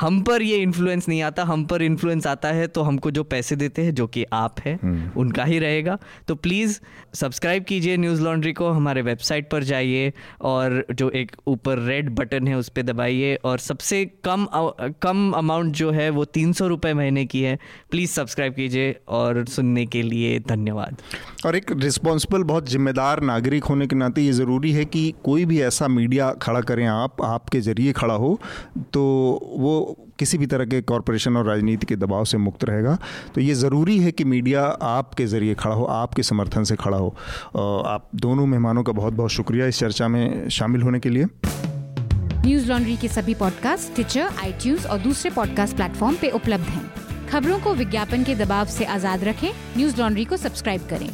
हम पर ये इन्फ्लुएंस नहीं आता। हम पर इन्फ्लुएंस आता है तो हमको जो पैसे देते हैं जो कि आप हैं उनका ही रहेगा। तो प्लीज़ सब्सक्राइब कीजिए न्यूज़ लॉन्ड्री को। हमारे वेबसाइट पर जाइए। और जो एक ऊपर रेड बटन है उस पर दबाइए और सबसे कम कम अमाउंट जो है वो तीन सौ रुपये महीने की है। प्लीज़ सब्सक्राइब कीजिए और सुनने के लिए धन्यवाद। और एक रिस्पॉन्सिबल बहुत जिम्मेदार नागरिक होने के नाते ये ज़रूरी है कि कोई भी ऐसा मीडिया खड़ा करें, आप, आपके ज़रिए खड़ा हो तो वो किसी भी तरह के कॉरपोरेशन और राजनीति के दबाव से मुक्त रहेगा। तो ये ज़रूरी है कि मीडिया आपके ज़रिए खड़ा हो, आपके समर्थन से खड़ा हो। आप दोनों मेहमानों का बहुत बहुत शुक्रिया इस चर्चा में शामिल होने के लिए। न्यूज़ लॉन्ड्री के सभी पॉडकास्ट ट्विटर आई और दूसरे पॉडकास्ट प्लेटफॉर्म पे उपलब्ध हैं। खबरों को विज्ञापन के दबाव से आज़ाद रखें। न्यूज़ लॉन्ड्री को सब्सक्राइब करें।